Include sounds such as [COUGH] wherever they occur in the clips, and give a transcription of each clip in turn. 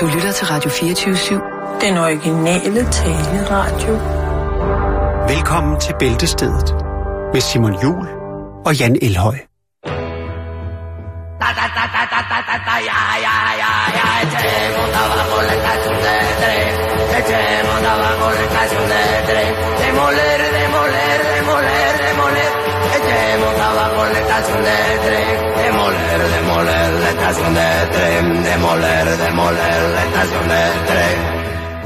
Du lytter til Radio 24-7. Den originale taleradio. Velkommen til Bæltestedet med Simon Jul og Jan Elhøj. Echemos abajo la estación de tren echemos abajo la estación de tren demoler demoler demoler demoler echemos abajo la estación de tren Demoler, demoler la estación de tren. Demoler, demoler la estación de tren.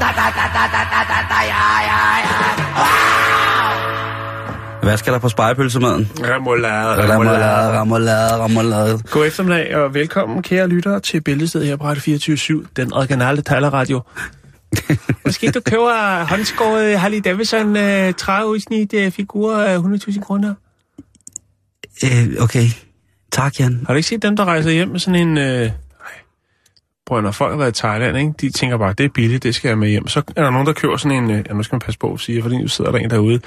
Ta ta ta ta ta ta ta ta ja ja ja. Hvad skal der på spejepølsemaden? Remoulade, remoulade, remoulade, remoulade. God eftermiddag og velkommen, kære lyttere, til Bæltestedet her på Radio 24-7, den originale talerradio. [LAUGHS] Måske du køber håndskåret Harley Davidson øh, 30 udsnit øh, figur øh, 100.000 kroner? Øh, okay. Tak, Jan. Har du ikke set dem, der rejser hjem med sådan en... Øh Prøv, når folk har været i Thailand, ikke? de tænker bare, det er billigt, det skal jeg med hjem. Så er der nogen, der køber sådan en, øh, ja, nu skal man passe på at sige, fordi nu sidder der en derude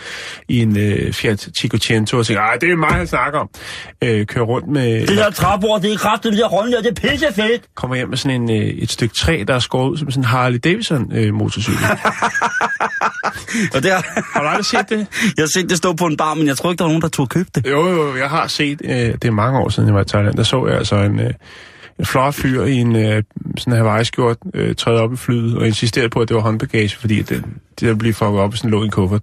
i en uh, Fiat Cinquecento og tænker, ej, det er mig, han snakker om. Uh, kører rundt med... Det der træbord, det er kraftigt, det der runde, det er pissefedt. kommer hjem med sådan en, uh, et stykke træ, der er skåret ud som sådan en Harley Davidson uh, motorcykel. [LAUGHS] Og der, har du aldrig set det? jeg har set det stå på en bar, men jeg tror ikke, der var nogen, der tog købt det. Jo, jo, jeg har set, uh, det er mange år siden, jeg var i Thailand, der så jeg altså en... Uh, en flot fyr i en øh, sådan en Hawaii-skjort øh, træde op i flyet og insisterede på, at det var håndbagage, fordi det, det der blev fucket op og sådan lå i en kuffert.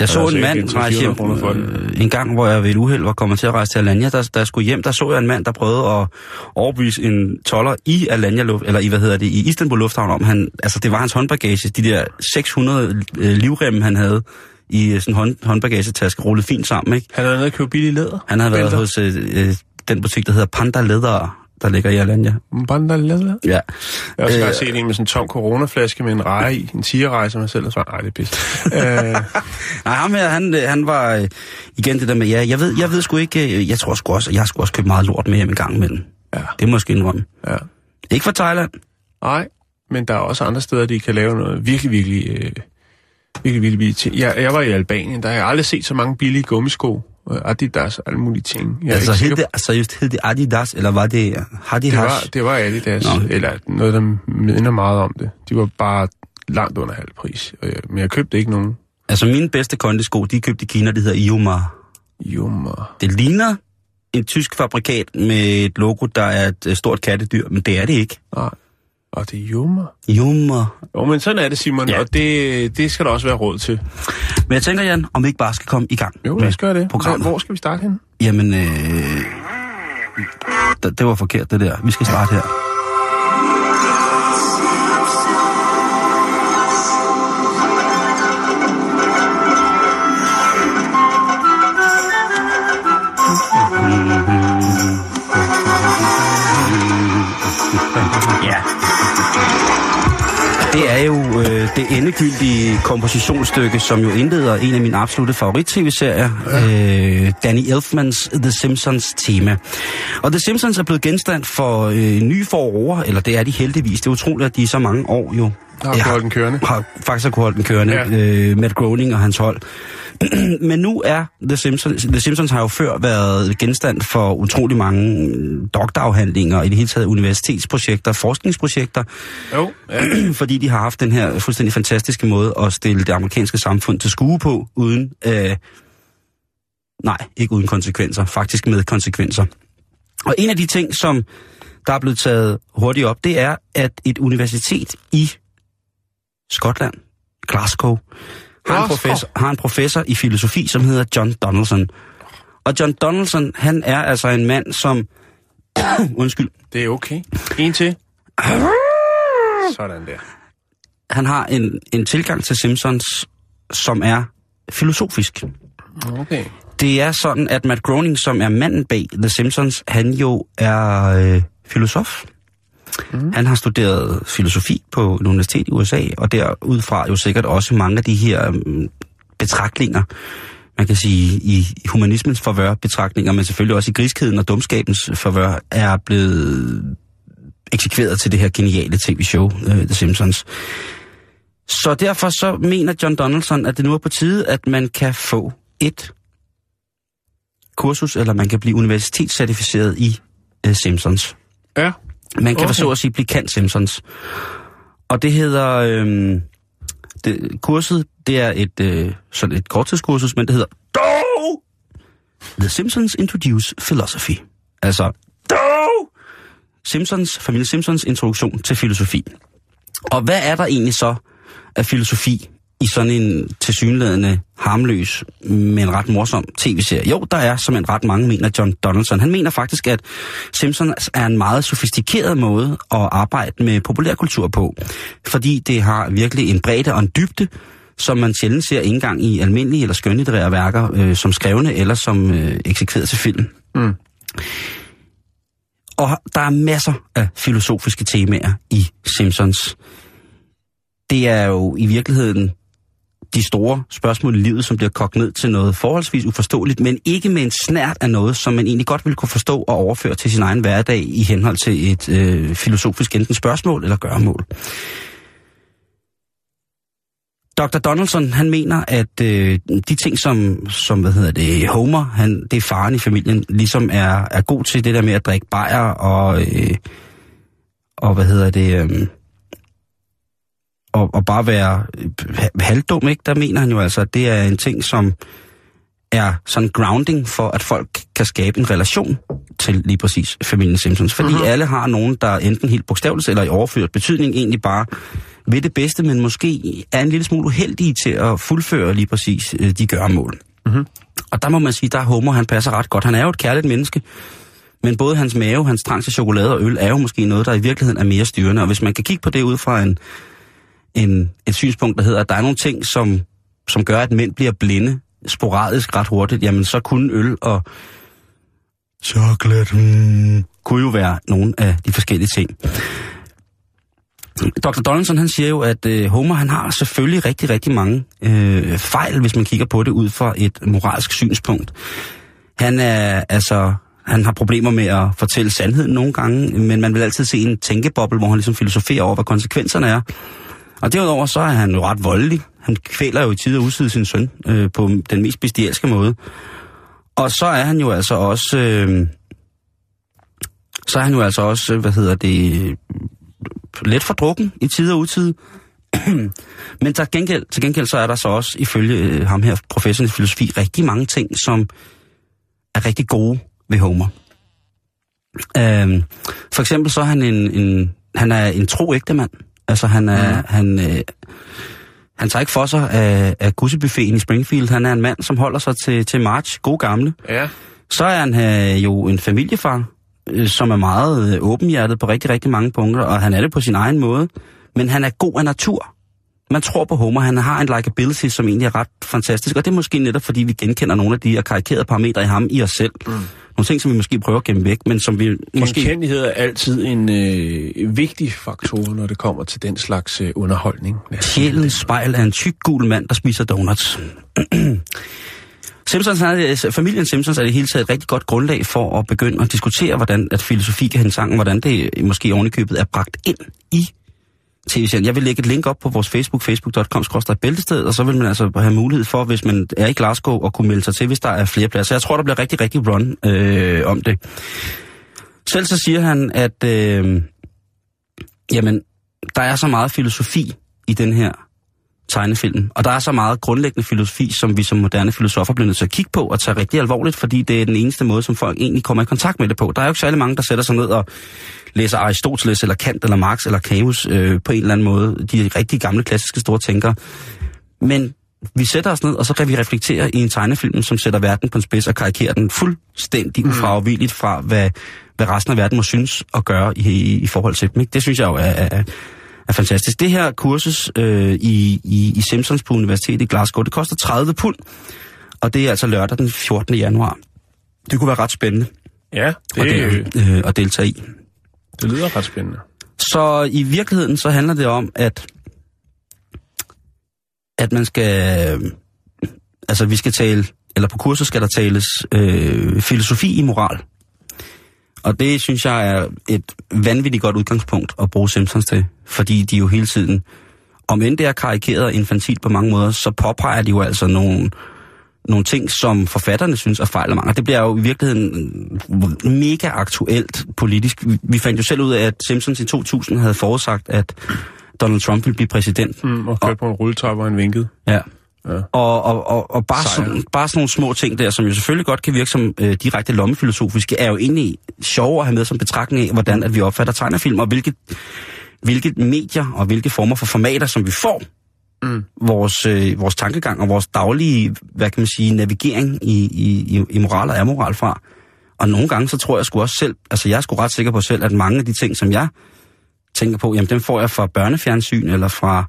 Jeg så Altså, en mand rejse hjem 300 kroner for øh, en gang, hvor jeg ved et uheld var kommet til at rejse til Alanya. Der, der skulle hjem, der så jeg en mand, der prøvede at overbevise en toller i Alanya luft, eller i, hvad hedder det, i Istanbul Lufthavn om, han, altså det var hans håndbagage, de der 600 øh, livremme, han havde i øh, sådan en hånd, håndbagagetaske, rullet fint sammen, ikke? Han havde nede og købe billig læder. Han havde været hos øh, øh, den butik, der hedder Panda Leather, der ligger i Alanya. Banda læder. Ja. Jeg har også Øh, øh, set en med sådan en tom coronaflaske med en reje i, en tigerreje, som jeg selv har svaret. Nej, det er pis. [LAUGHS] øh, Nej, ham her, han, øh, han var øh, igen det der med, ja, jeg ved, jeg ved sgu ikke, øh, jeg tror sgu også, jeg har sgu også købt meget lort med hjem en gang imellem. Ja. Det er måske en drøm. ja. Ikke fra Thailand. Nej, men der er også andre steder, de kan lave noget virkelig, virkelig, øh, virkelig, virkelig billige ting. Jeg, jeg var i Albanien, der har jeg aldrig set så mange billige gummisko. Øh, Adidas alle mulige ting. Jeg altså, hed det, seriøst, hed det Adidas, eller var det Hadi Det var, det var Adidas, Nå. Eller noget, der minder meget om det. De var bare langt under halv pris. Men jeg købte ikke nogen. Altså, mine bedste kondisko, de er købt i Kina, det hedder Ioma. Jummer. Det ligner en tysk fabrikat med et logo, der er et øh, stort kattedyr, men det er det ikke. Nej. Og det er jummer. Ioma. Jo, men sådan er det, Simon, Ja. og det, det skal der også være råd til. Men jeg tænker, Jan, om vi ikke bare skal komme i gang Jo, lad os gøre det. programmet. Hvor skal vi starte hen? Jamen, øh, det, det var forkert, det der. Vi skal starte her. Det endegyldige kompositionsstykke, som jo indleder en af mine absolute favorit-tv-serier, øh, Danny Elfmans The Simpsons tema. Og The Simpsons er blevet genstand for øh, ny forår, eller det er de heldigvis. Det er utroligt, at de i så mange år jo Har kunnet holde den kørende. har faktisk har kunne holde den kørende. Ja. Ja. Øh, Matt Groening og hans hold. [CLEARS THROAT] Men nu er The Simpsons, The Simpsons har jo før været genstand for utrolig mange øh, doktorafhandlinger, i det hele taget universitetsprojekter, forskningsprojekter, Jo, ja. [CLEARS THROAT] fordi de har haft den her fuldstændig fantastiske måde at stille det amerikanske samfund til skue på, uden, øh, nej, ikke uden konsekvenser, faktisk med konsekvenser. Og en af de ting, som der er blevet taget hurtigt op, det er, at et universitet i Skotland, Glasgow, har en, professor, har en professor i filosofi, som hedder John Donaldson. Og John Donaldson, han er altså en mand, som... [COUGHS] undskyld. det er okay. En til. Sådan der. Han har en, en tilgang til Simpsons, som er filosofisk. Okay. Det er sådan, at Matt Groening, som er manden bag The Simpsons, han jo er øh, filosof. Mm. Han har studeret filosofi på et universitet i USA, og derudfra jo sikkert også mange af de her mm, betragtninger, man kan sige i humanismens forvør betragtninger, men selvfølgelig også i griskheden og dumskabens forvør, er blevet eksekveret til det her geniale tv-show, øh, The Simpsons. Så derfor så mener John Donaldson, at det nu er på tide, at man kan få et kursus, eller man kan blive universitetscertificeret i uh, Simpsons. Ja. Man kan Okay. så at sige blive kendt Simpsons. Og det hedder... Øh, det, kurset, det er et, øh, sådan et korttidskursus, men det hedder DOE! The Simpsons Introduce Philosophy. Altså, DOE! Simpsons, familie Simpsons introduktion til filosofi. Og hvad er der egentlig så af filosofi i sådan en tilsyneladende harmløs, men ret morsom tv-serie? Jo, der er, som en ret mange mener, John Donaldson. Han mener faktisk, at Simpsons er en meget sofistikeret måde at arbejde med populærkultur på, fordi det har virkelig en bredde og en dybde, som man sjældent ser ikke engang i almindelige eller skønlitterære værker, øh, som skrevne eller som øh, eksekveret til film. Mm. Og der er masser af filosofiske temaer i Simpsons. Det er jo i virkeligheden de store spørgsmål i livet, som bliver kogt ned til noget forholdsvis uforståeligt, men ikke med en snært af noget, som man egentlig godt ville kunne forstå og overføre til sin egen hverdag i henhold til et øh, filosofisk enten spørgsmål eller gøremål. Dr. Donaldson, han mener, at øh, de ting, som, som hvad hedder det, Homer, han, det er faren i familien, ligesom er, er god til det der med at drikke bajer og, øh, og hvad hedder det, øh, og, og bare være øh, halvdum, ikke? Der mener han jo altså, at det er en ting, som er sådan grounding for, at folk kan skabe en relation til lige præcis familien Simpsons. Fordi uh-huh. alle har nogen, der enten helt bogstaveligt eller i overført betydning egentlig bare ved det bedste, men måske er en lille smule uheldige til at fuldføre lige præcis øh, de gøremål. Mhm. Og der må man sige, der Homer, han passer ret godt. Han er jo et kærligt menneske, men både hans mave, hans trang til chokolade og øl er jo måske noget, der i virkeligheden er mere styrende. Og hvis man kan kigge på det ud fra en, en, et synspunkt, der hedder, at der er nogle ting, som, som gør, at mænd bliver blinde sporadisk ret hurtigt, jamen så kunne øl og chokolade mm, kunne jo være nogle af de forskellige ting. Dr. Donaldson han siger jo, at øh, Homer han har selvfølgelig rigtig, rigtig mange øh, fejl, hvis man kigger på det ud fra et moralsk synspunkt. Han er altså han har problemer med at fortælle sandheden nogle gange, men man vil altid se en tænkeboble, hvor han ligesom filosoferer over, hvad konsekvenserne er. Og derudover så er han jo ret voldelig. Han kvæler jo i tid og uside sin søn øh, på den mest bestialske måde. Og så er han jo altså også... Øh, så er han jo altså også, hvad hedder det, let for drukken i tid og utid. [CLEARS THROAT] Men til gengæld, til gengæld så er der så også, ifølge øh, ham her, professoren i filosofi, rigtig mange ting, som er rigtig gode ved Homer. Øhm, for eksempel så er han en, en, han er en tro ægtemand. Altså han er, mm. han, øh, han tager ikke for sig af, af gussebuffeten i Springfield. Han er en mand, som holder sig til, til March, god gamle. Ja. Så er han øh, jo en familiefar, øh, som er meget øh, åbenhjertet på rigtig, rigtig mange punkter, og han er det på sin egen måde. Men han er god af natur. Man tror på Homer, han har en likability, som egentlig er ret fantastisk, og det er måske netop, fordi vi genkender nogle af de her karikerede parametre i ham i os selv. Mm. Nogle ting, som vi måske prøver at gemme væk, men som vi måske... Genkendelighed er altid en øh, vigtig faktor, når det kommer til den slags øh, underholdning. Sjælens spejl er en tyk gul mand, der spiser donuts. [CLEARS THROAT] Simpsons er, familien Simpsons er det hele taget et rigtig godt grundlag for at begynde at diskutere, hvordan at filosofi kan hænge sammen, hvordan det måske ovenikøbet er bragt ind i tv-serien. Jeg vil lægge et link op på vores Facebook, facebook.com bæltested, og så vil man altså have mulighed for, hvis man er i Glasgow, at kunne melde sig til, hvis der er flere pladser. Jeg tror, der bliver rigtig, rigtig run øh, om det. Selv så siger han, at øh, jamen, der er så meget filosofi i den her tegnefilm. Og der er så meget grundlæggende filosofi, som vi som moderne filosofer bliver nødt til at kigge på og tage rigtig alvorligt, fordi det er den eneste måde, som folk egentlig kommer i kontakt med det på. Der er jo ikke særlig mange, der sætter sig ned og læser Aristoteles eller Kant eller Marx eller Camus øh, på en eller anden måde. De rigtig gamle, klassiske store tænkere. Men vi sætter os ned, og så kan vi reflektere i en tegnefilm, som sætter verden på en spids og karikerer den fuldstændig ufravigeligt fra, hvad, hvad resten af verden må synes og gøre i, i, i forhold til dem. Ikke? Det synes jeg jo er, er, er fantastisk. Det her kursus øh, i, i, i Simpsons på Universitetet i Glasgow, det koster 30 pund, og det er altså lørdag den 14. januar. Det kunne være ret spændende Ja, det, at, del, øh, at deltage i. det lyder ret spændende. Så i virkeligheden så handler det om, at at man skal, altså vi skal tale, eller på kurset skal der tales øh, filosofi i moral. Og det synes jeg er et vanvittigt godt udgangspunkt at bruge Simpsons til, fordi de jo hele tiden, om end det er karikeret og infantilt på mange måder, så påpeger de jo altså nogle, nogle ting, som forfatterne synes er fejl og mange. Og det bliver jo i virkeligheden mega aktuelt politisk. Vi fandt jo selv ud af, at Simpsons i 2000 havde forudsagt, at Donald Trump ville blive præsident. Mm, og kørte på en rulletrappe, og han vinkede. Ja. Ja. Og, og, og, og bare, Sejr. sådan, bare sådan nogle små ting der, som jo selvfølgelig godt kan virke som øh, direkte lommefilosofiske, er jo egentlig sjove at have med som betragtning af, hvordan at vi opfatter tegnefilm, og hvilke, hvilke medier og hvilke former for formater, som vi får Mm. vores, øh, vores tankegang og vores daglige, hvad kan man sige, navigering i, i, i, i moral og amoral fra. Og nogle gange, så tror jeg sgu også selv, altså jeg er sgu ret sikker på selv, at mange af de ting, som jeg tænker på, jamen dem får jeg fra børnefjernsyn eller fra,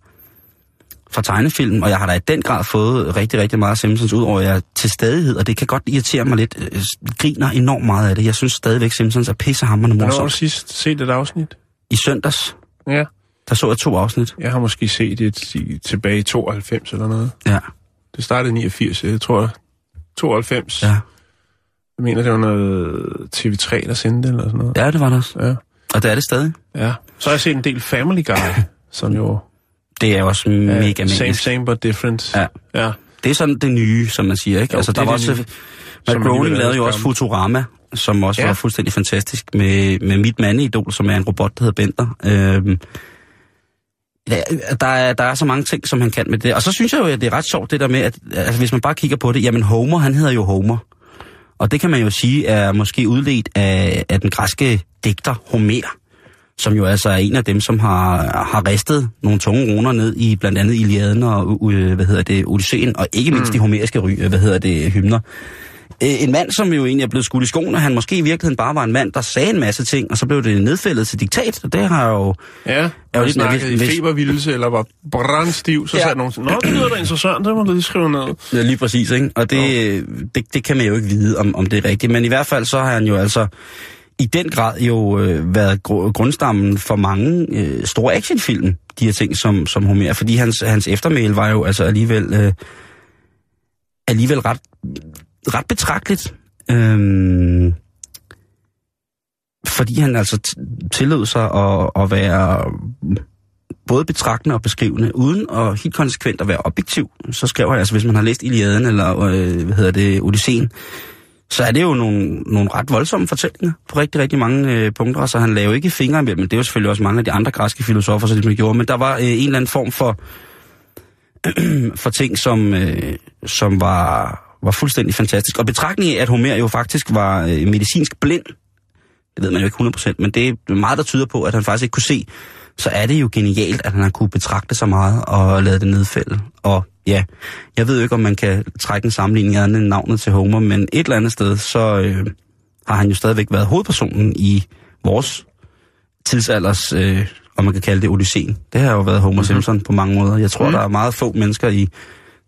fra tegnefilm, og jeg har da i den grad fået rigtig, rigtig meget Simpsons ud over jeg til stadighed, og det kan godt irritere mig lidt. Jeg griner enormt meget af det. Jeg synes stadigvæk, Simpsons er pissehammerende Hvornår har du morsomt. sidst set et afsnit? I søndags, Ja. der så jeg to afsnit. Jeg har måske set et i, tilbage i 92 eller noget. Ja, Det startede i 89, jeg tror 92. ja. Jeg mener, det var noget TV3, der sendte det, eller sådan noget. Ja, det var det også. Ja. Og det er det stadig. ja. Så har jeg set en del Family Guy, [LAUGHS] som jo Det er også er mega same, same but different. Ja. ja. Det er sådan det nye, som man siger, ikke? Jo, altså, der er var også... Matt Groening lavede jo også. Futurama, som også Ja. var fuldstændig fantastisk, med, med mit mandeidol, som er en robot, der hedder Bender. Øhm, der, er, der er så mange ting, som han kan med det. Og så synes jeg jo, at det er ret sjovt, det der med, at altså, hvis man bare kigger på det, jamen Homer, han hedder jo Homer. Og det kan man jo sige er måske udledt af, af den græske digter Homer, som jo altså er en af dem, som har, har ristet nogle tunge runer ned i blandt andet Iliaden og øh, hvad hedder det, Odysseen, og ikke mindst mm. de homeriske ry, øh, hvad hedder det, hymner. Øh, En mand, som jo egentlig er blevet skudt i skoene, han måske i virkeligheden bare var en mand, der sagde en masse ting, og så blev det nedfældet til diktat, og det har jo... Ja, jo jeg lidt snakkede i hvis- febervildelse, eller var brandstiv, så Ja. ja. sagde nogen, sådan, Nå, det lyder da interessant, det må du lige skrive ned. Ja, lige præcis, ikke? Og det, det, det kan man jo ikke vide, om, om det er rigtigt. Men i hvert fald så har han jo altså i den grad jo øh, været gr- grundstammen for mange øh, store actionfilm, de her ting, som, som Homer. Fordi hans, hans eftermæl var jo altså alligevel, øh, alligevel ret, ret betragteligt. Øhm, fordi han altså t- tillod sig at, at være både betragtende og beskrivende, uden at helt konsekvent at være objektiv. Så skrev han, altså hvis man har læst Iliaden eller, øh, hvad hedder det, Odysseen, så er det jo nogle, nogle ret voldsomme fortællinger på rigtig, rigtig mange øh, punkter, så han lavede ikke fingre imellem, men det er jo selvfølgelig også mange af de andre græske filosofer, så de gjorde, men der var øh, en eller anden form for, [CLEARS THROAT] for ting, som, øh, som var, var fuldstændig fantastisk. Og betragtning af, at Homer jo faktisk var øh, medicinsk blind, det ved man jo ikke 100%, men det er meget, der tyder på, at han faktisk ikke kunne se, så er det jo genialt, at han har kunne betragte så meget og lade det nedfælde. Og ja, jeg ved jo ikke, om man kan trække en sammenligning andet end navnet til Homer, men et eller andet sted, så øh, har han jo stadigvæk været hovedpersonen i vores tidsalders, øh, om man kan kalde det Odysseen. Det har jo været Homer mm-hmm. Simpson på mange måder. Jeg tror, mm. der er meget få mennesker, i,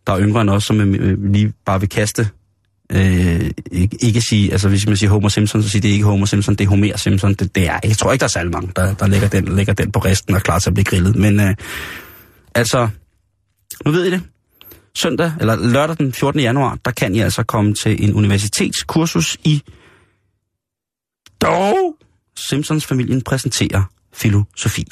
der er yngre end os, som øh, lige bare vil kaste Øh, ikke, ikke sige, altså hvis man siger Homer Simpson, så siger det ikke Homer Simpson, det er Homer Simpson. Det, det er, jeg tror ikke, der er særlig mange, der, der lægger, den, lægger den på resten og er klar til at blive grillet. Men øh, altså, nu ved I det. Søndag, eller lørdag den 14. januar, der kan I altså komme til en universitetskursus i dog Simpsons-familien præsenterer filosofi.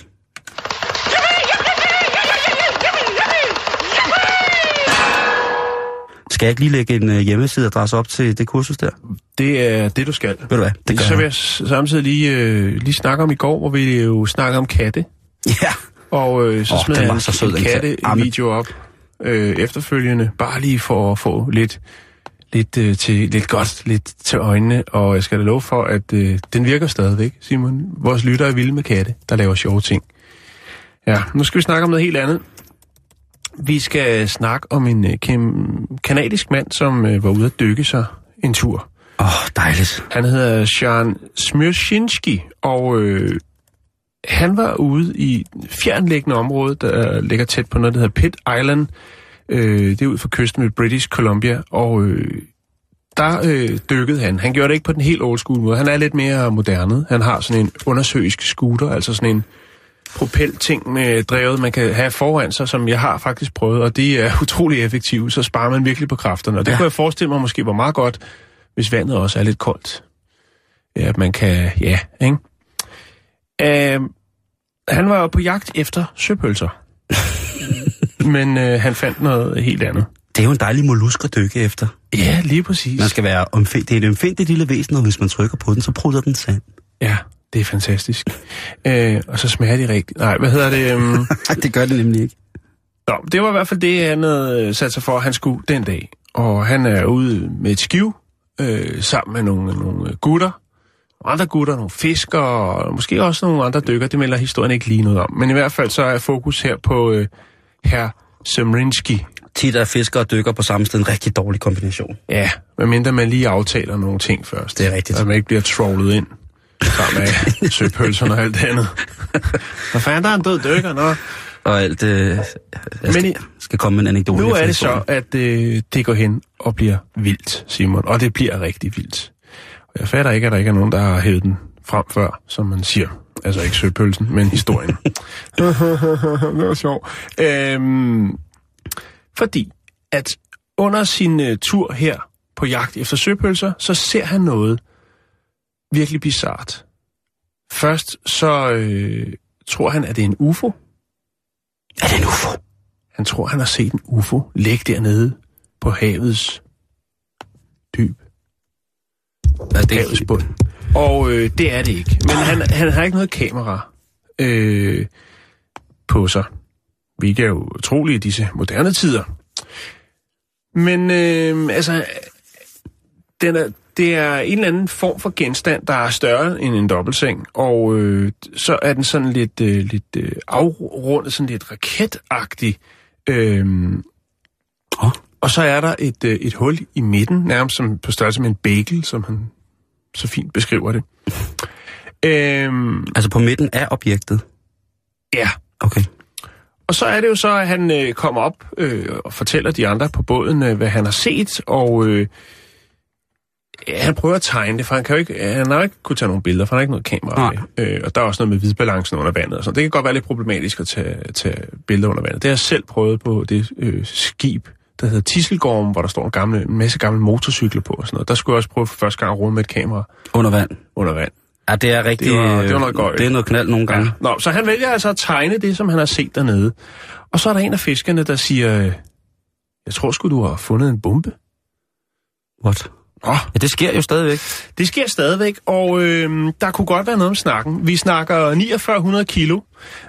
Skal jeg ikke lige lægge en uh, hjemmesideadresse op til det kursus der? Det er det, du skal. Ved du hvad? Det gør så vil jeg. samtidig lige, øh, lige snakke om i går, hvor vi jo snakkede om katte. Ja. Og øh, så oh, smed jeg så sød, en katte-video op øh, efterfølgende. Bare lige for at få lidt, lidt, øh, til, lidt godt lidt til øjnene. Og jeg skal da love for, at øh, den virker stadigvæk, Simon. Vores lytter er vilde med katte, der laver sjove ting. Ja, nu skal vi snakke om noget helt andet. Vi skal snakke om en øh, kanadisk mand, som øh, var ude at dykke sig en tur. Åh, oh, dejligt. Han hedder Sean Smyrshinski, og øh, han var ude i fjernlæggende område, der ligger tæt på noget, der hedder Pitt Island. Øh, det er ud for kysten ved British Columbia, og øh, der øh, dykkede han. Han gjorde det ikke på den helt old school måde. Han er lidt mere moderne. Han har sådan en undersøisk scooter, altså sådan en propelting med drevet, man kan have foran sig, som jeg har faktisk prøvet, og det er [LAUGHS] utrolig effektivt, så sparer man virkelig på kræfterne. Og det Ja. kunne jeg forestille mig måske var meget godt, hvis vandet også er lidt koldt. Ja, at man kan, ja, ikke? Uh, han var på jagt efter søpølser. [LAUGHS] Men uh, han fandt noget helt andet. Det er jo en dejlig mollusk at dykke efter. Ja, lige præcis. Man skal være omfind. Det er et omfindigt lille væsen, og hvis man trykker på den, så prutter den sand. Ja, Det er fantastisk. Øh, og så smager de rigtigt. Nej, hvad hedder det? [LAUGHS] Um... det gør det nemlig ikke. Nå, det var i hvert fald det, han havde sat sig for, at han skulle den dag. Og han er ude med et skiv, øh, sammen med nogle, nogle gutter. Nogle andre gutter, nogle fiskere, og måske også nogle andre dykker. Det melder historien ikke lige noget om. Men i hvert fald så er fokus her på øh, herr Semrinski. Tit er fisker og dykker på samme sted en rigtig dårlig kombination. Ja, medmindre man lige aftaler nogle ting først. Det er rigtigt. Så man ikke bliver trollet ind sammen med søpølserne og alt det andet. Hvad fanden, der er en død dykker, nå. Og alt øh, jeg skal, Men i- skal komme med en anekdote. Nu er det så, at øh, det går hen og bliver vildt, Simon. Og det bliver rigtig vildt. Og jeg fatter ikke, at der ikke er nogen, der har hævet den frem før, som man siger. Altså ikke søpølsen, men historien. [LAUGHS] det var sjovt. Øhm, fordi at under sin øh, tur her på jagt efter søpølser, så ser han noget virkelig bizart. Først så øh, tror han, at det er en UFO. Er det en UFO? Han tror, han har set en UFO ligge dernede på havets dyb, Ja, det havets bund. Og øh, det er det ikke. Men han, han har ikke noget kamera øh, på sig. Hvilket er jo utroligt i disse moderne tider. Men øh, altså, den er, det er en eller anden form for genstand, der er større end en dobbeltseng, og øh, så er den sådan lidt, øh, lidt øh, afrundet, sådan lidt raketagtig. Øh, Åh. og så er der et, øh, et hul i midten, nærmest som, på størrelse med en bagel, som han så fint beskriver det. Øhm, Altså på midten af objektet? ja, Okay. og så er det jo så, at han øh, kommer op øh, og fortæller de andre på båden, øh, hvad han har set, og øh, ja, han prøver at tegne det, for han, kan jo ikke, han har jo ikke kunne tage nogle billeder, for han har ikke noget kamera Nej. med. Øh, og der er også noget med hvidbalancen under vandet og sådan. Det kan godt være lidt problematisk at tage, tage billeder under vandet. Det har jeg selv prøvet på det øh, skib, der hedder Tisselgorm, hvor der står en, gamle, en masse gamle motorcykler på og sådan noget. Der skulle jeg også prøve for første gang at rulle med et kamera Under vand? under vand. Ja, det er rigtig... Det var- det var øh, noget gøjl. Det er noget knald nogle gange. Ja. Nå, så han vælger altså at tegne det, som han har set dernede. Og så er der en af fiskerne, der siger, øh, jeg tror sgu, du har fundet en bombe. What? Nå, Ja, det sker jo stadigvæk. det sker stadigvæk, og øh, der kunne godt være noget om snakken. Vi snakker 4900 kilo,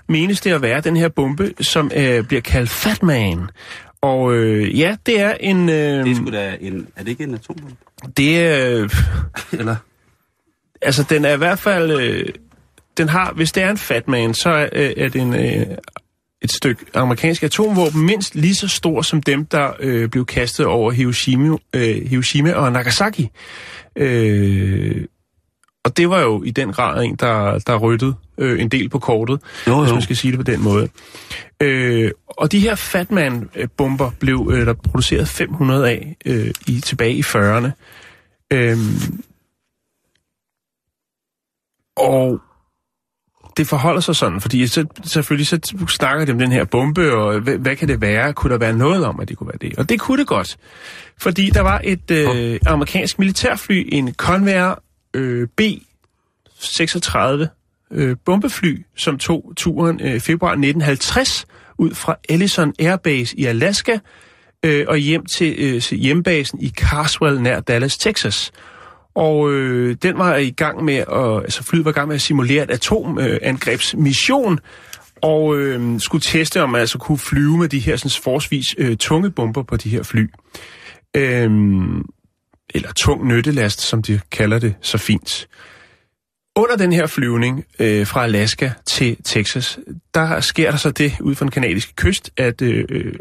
menes det at være den her bombe, som øh, bliver kaldt Fatman. Og øh, ja, det er en... Øh, sgu da en... Er det ikke en atombombe? det er... Øh, Eller? altså, den er i hvert fald... Øh, den har, hvis det er en Fatman, så er, øh, er det en, øh, et stykke amerikansk atomvåben mindst lige så stor som dem, der øh, blev kastet over Hiroshima, øh, Hiroshima og Nagasaki. Øh, og det var jo i den grad en, der, der ryttede øh, en del på kortet, Jo, hvis jo. man skal sige det på den måde. Øh, og de her Fatman-bomber blev øh, der produceret 500 af øh, i, tilbage i 40'erne. Øh, og det forholder sig sådan, fordi så, selvfølgelig så snakker de om den her bombe, og hvad, hvad kan det være? Kunne der være noget om, at det kunne være det? Og det kunne det godt, fordi der var et øh, amerikansk militærfly, en Convair øh, B-36 øh, bombefly, som tog turen øh, februar 1950 ud fra Ellison Air Base i Alaska øh, og hjem til, øh, hjembasen i Carswell nær Dallas, Texas. Og øh, den var i gang med at, altså flyet var i gang med at simulere et atomangrebsmission, og øh, skulle teste, om man altså kunne flyve med de her sådan, forsvis øh, tunge bomber på de her fly. Øh, eller tung nyttelast, som de kalder det så fint. Under den her flyvning øh, fra Alaska til Texas, der sker der så det ud fra den kanadiske kyst, at øh, øh,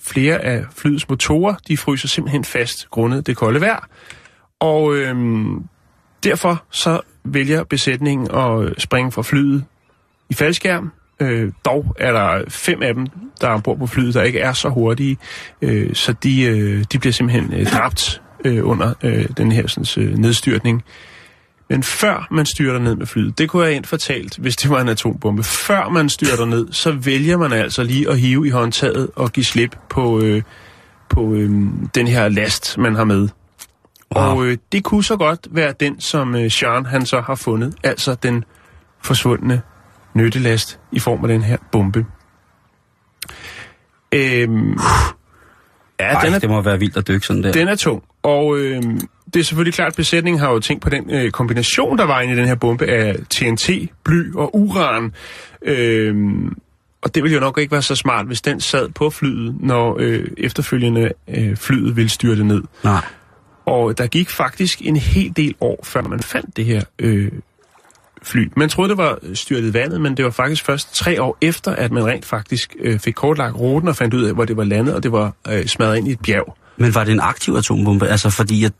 flere af flyets motorer, de fryser simpelthen fast grundet det kolde vejr. Og øhm, derfor så vælger besætningen at øh, springe fra flyet i faldskærm. Øh, dog er der fem af dem, der er ombord på flyet, der ikke er så hurtige, øh, så de, øh, de bliver simpelthen øh, dræbt øh, under øh, den her sådan, øh, nedstyrtning. Men før man styrter ned med flyet, det kunne jeg ind fortalt, hvis det var en atombombe, før man styrter ned, så vælger man altså lige at hive i håndtaget og give slip på, øh, på øh, den her last, man har med. Wow. Og øh, det kunne så godt være den, som øh, Sean han så har fundet, altså den forsvundne nyttelast i form af den her bombe. Øhm, ja, Ej, den er, det må være vildt at dykke sådan der. den er tung. Og øh, det er selvfølgelig klart, at besætningen har jo tænkt på den øh, kombination, der var inde i den her bombe af TNT, bly og uran. Øh, og det ville jo nok ikke være så smart, hvis den sad på flyet, når øh, efterfølgende øh, flyet ville styrte ned. Nej. Og der gik faktisk en hel del år, før man fandt det her øh, fly. Man troede, det var styrtet i vandet, men det var faktisk først tre år efter, at man rent faktisk øh, fik kortlagt ruten og fandt ud af, hvor det var landet, og det var øh, smadret ind i et bjerg. Men var det en aktiv atombombe? Altså, fordi jeg,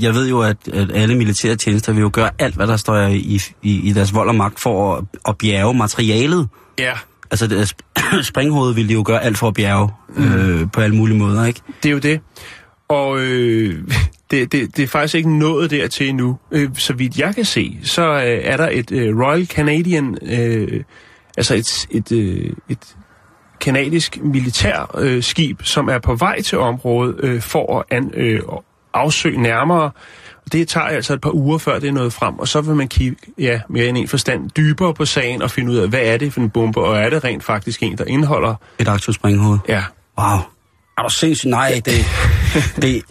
jeg ved jo, at, at alle militære tjenester vil jo gøre alt, hvad der står i, i, i deres vold og magt for at, at bjerge materialet. Ja, Altså, det, [CLEARS THROAT] springhovedet ville de jo gøre alt for at bjerge mm. øh, på alle mulige måder, ikke? det er jo det. Og øh, det, det, det er faktisk ikke nået dertil endnu. Øh, så vidt jeg kan se, så øh, er der et øh, Royal Canadian, øh, altså et, et, øh, et kanadisk militær øh, skib, som er på vej til området øh, for at an, øh, afsøge nærmere. Og det tager altså et par uger, før det er nået frem, og så vil man kigge ja, mere end en forstand dybere på sagen og finde ud af, hvad er det for en bombe, og er det rent faktisk en, der indeholder... Et aktivt springhoved. Ja, Wow. Er du sindssygt? Nej, det, [LAUGHS] det,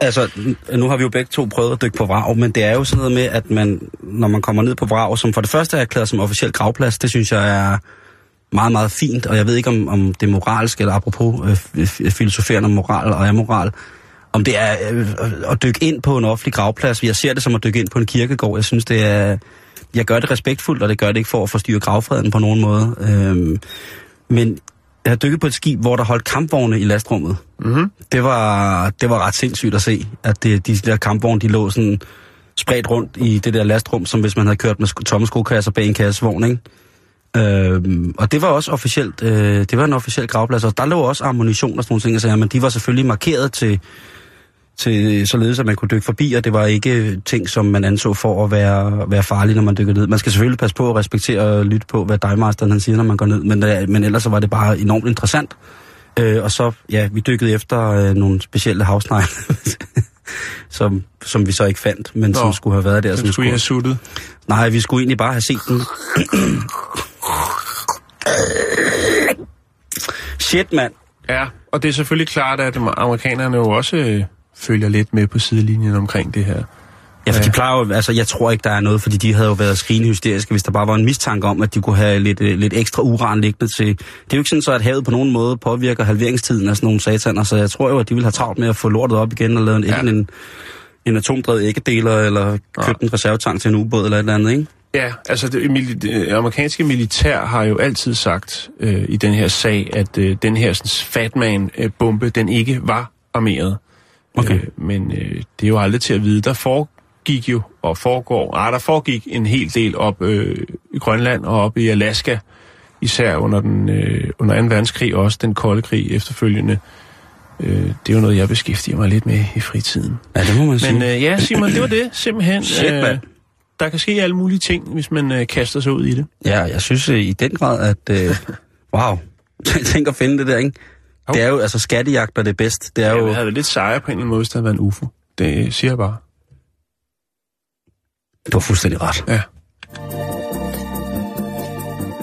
altså, nu har vi jo begge to prøvet at dykke på vrag, men det er jo sådan noget med, at man, når man kommer ned på vrag, som for det første er erklæret som officiel gravplads, det synes jeg er meget, meget fint, og jeg ved ikke, om, om det er moralsk, eller apropos øh, filosoferende om moral og amoral, om det er øh, at dykke ind på en offentlig gravplads. Jeg ser det som at dykke ind på en kirkegård. Jeg synes, det er... Jeg gør det respektfuldt, og det gør det ikke for at forstyrre gravfreden på nogen måde. Øhm, men jeg har dykket på et skib, hvor der holdt kampvogne i lastrummet. Mhm. Det, var, det var ret sindssygt at se, at det, de der kampvogne, de lå sådan spredt rundt i det der lastrum, som hvis man havde kørt med tomme skokasser bag en kassevogn, ikke? Øhm, og det var også officielt, øh, det var en officiel gravplads, og der lå også ammunition og sådan nogle ting, sager, men de var selvfølgelig markeret til, til, således at man kunne dykke forbi, og det var ikke ting, som man anså for at være, være farlige, når man dykker ned. Man skal selvfølgelig passe på at respektere og lytte på, hvad divemasteren han siger, når man går ned, men, øh, men ellers så var det bare enormt interessant. Øh, og så, ja, vi dykkede efter øh, nogle specielle havsnegle, [LAUGHS] som, som vi så ikke fandt, men Nå, som skulle have været der. så skulle I have suttet. Nej, vi skulle egentlig bare have set den. [COUGHS] Shit, mand. Ja, og det er selvfølgelig klart, at amerikanerne jo også øh, følger lidt med på sidelinjen omkring det her. Ja, for de plejer jo, altså jeg tror ikke, der er noget, fordi de havde jo været skrigende hysteriske, hvis der bare var en mistanke om, at de kunne have lidt, øh, lidt ekstra uran liggende til. Det er jo ikke sådan så, at havet på nogen måde påvirker halveringstiden af sådan nogle sataner, så jeg tror jo, at de vil have travlt med at få lortet op igen og lave en, ja. en, en atomdrevet æggedeler, eller købe en reservetank til en ubåd eller et eller andet, ikke? Ja, altså det, det amerikanske militær har jo altid sagt øh, i den her sag, at øh, den her sådan, Fatman-bombe, den ikke var armeret. Okay. Øh, men øh, det er jo aldrig til at vide. Der foregik jo, og foregår, ah, der foregik en hel del op øh, i Grønland og op i Alaska, især under, den, øh, under 2. verdenskrig, og også den kolde krig efterfølgende. Øh, det er jo noget, jeg beskæftiger mig lidt med i fritiden. Ja, det må man sige. Men øh, ja, Simon, det var det [CLEARS THROAT] simpelthen. Shit, mand. der kan ske alle mulige ting, hvis man øh, kaster sig ud i det. Ja, jeg synes øh, i den grad, at... Øh, [LAUGHS] wow. [LAUGHS] Tænk at finde det der, ikke? Det er jo, altså skattejagt er det bedst. Det er Ja, jo... det havde været lidt sejere på en eller anden måde, hvis der havde været en UFO. Det siger jeg bare. Du har fuldstændig ret. Ja.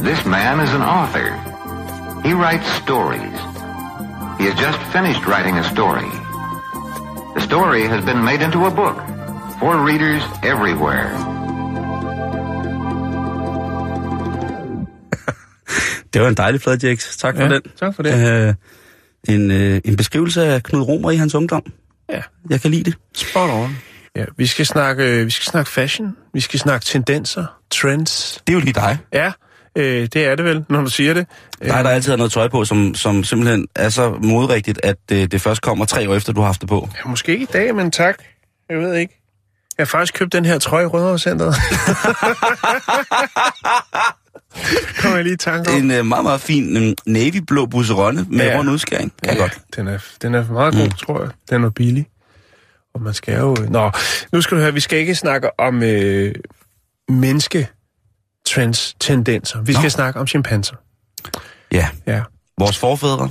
This man is an author. He writes stories. He has just finished writing a story. The story has been made into a book for readers everywhere. [LAUGHS] Det var en dejlig flad, Jax. Tak for Ja, den. tak for det. Øh, en, øh, en beskrivelse af Knud Romer i hans ungdom. Ja. Jeg kan lide det. Spot on. Ja, vi skal snakke, øh, vi skal snakke fashion. Vi skal snakke tendenser, trends. Det er jo lige dig. Ja, øh, det er det vel, når du siger det. Dig, der altid har noget tøj på, som, som simpelthen er så modrigtigt, at øh, det først kommer tre år efter, du har haft det på. Ja, måske ikke i dag, men tak. Jeg ved ikke. Jeg har faktisk købt den her trøje i Rødovrecenteret. [LAUGHS] Kommer jeg lige i tanke om. En øh, meget, meget fin øh, navyblå busseronne med Ja. rund udskæring. Kan ja. godt. Den er, den er meget god, mm. tror jeg. Den er billig. Og man skal jo... Nå, nu skal du høre, vi skal ikke snakke om øh, menneske trends, tendenser. Vi skal Nå. snakke om chimpanser. Ja. Ja. Vores forfædre.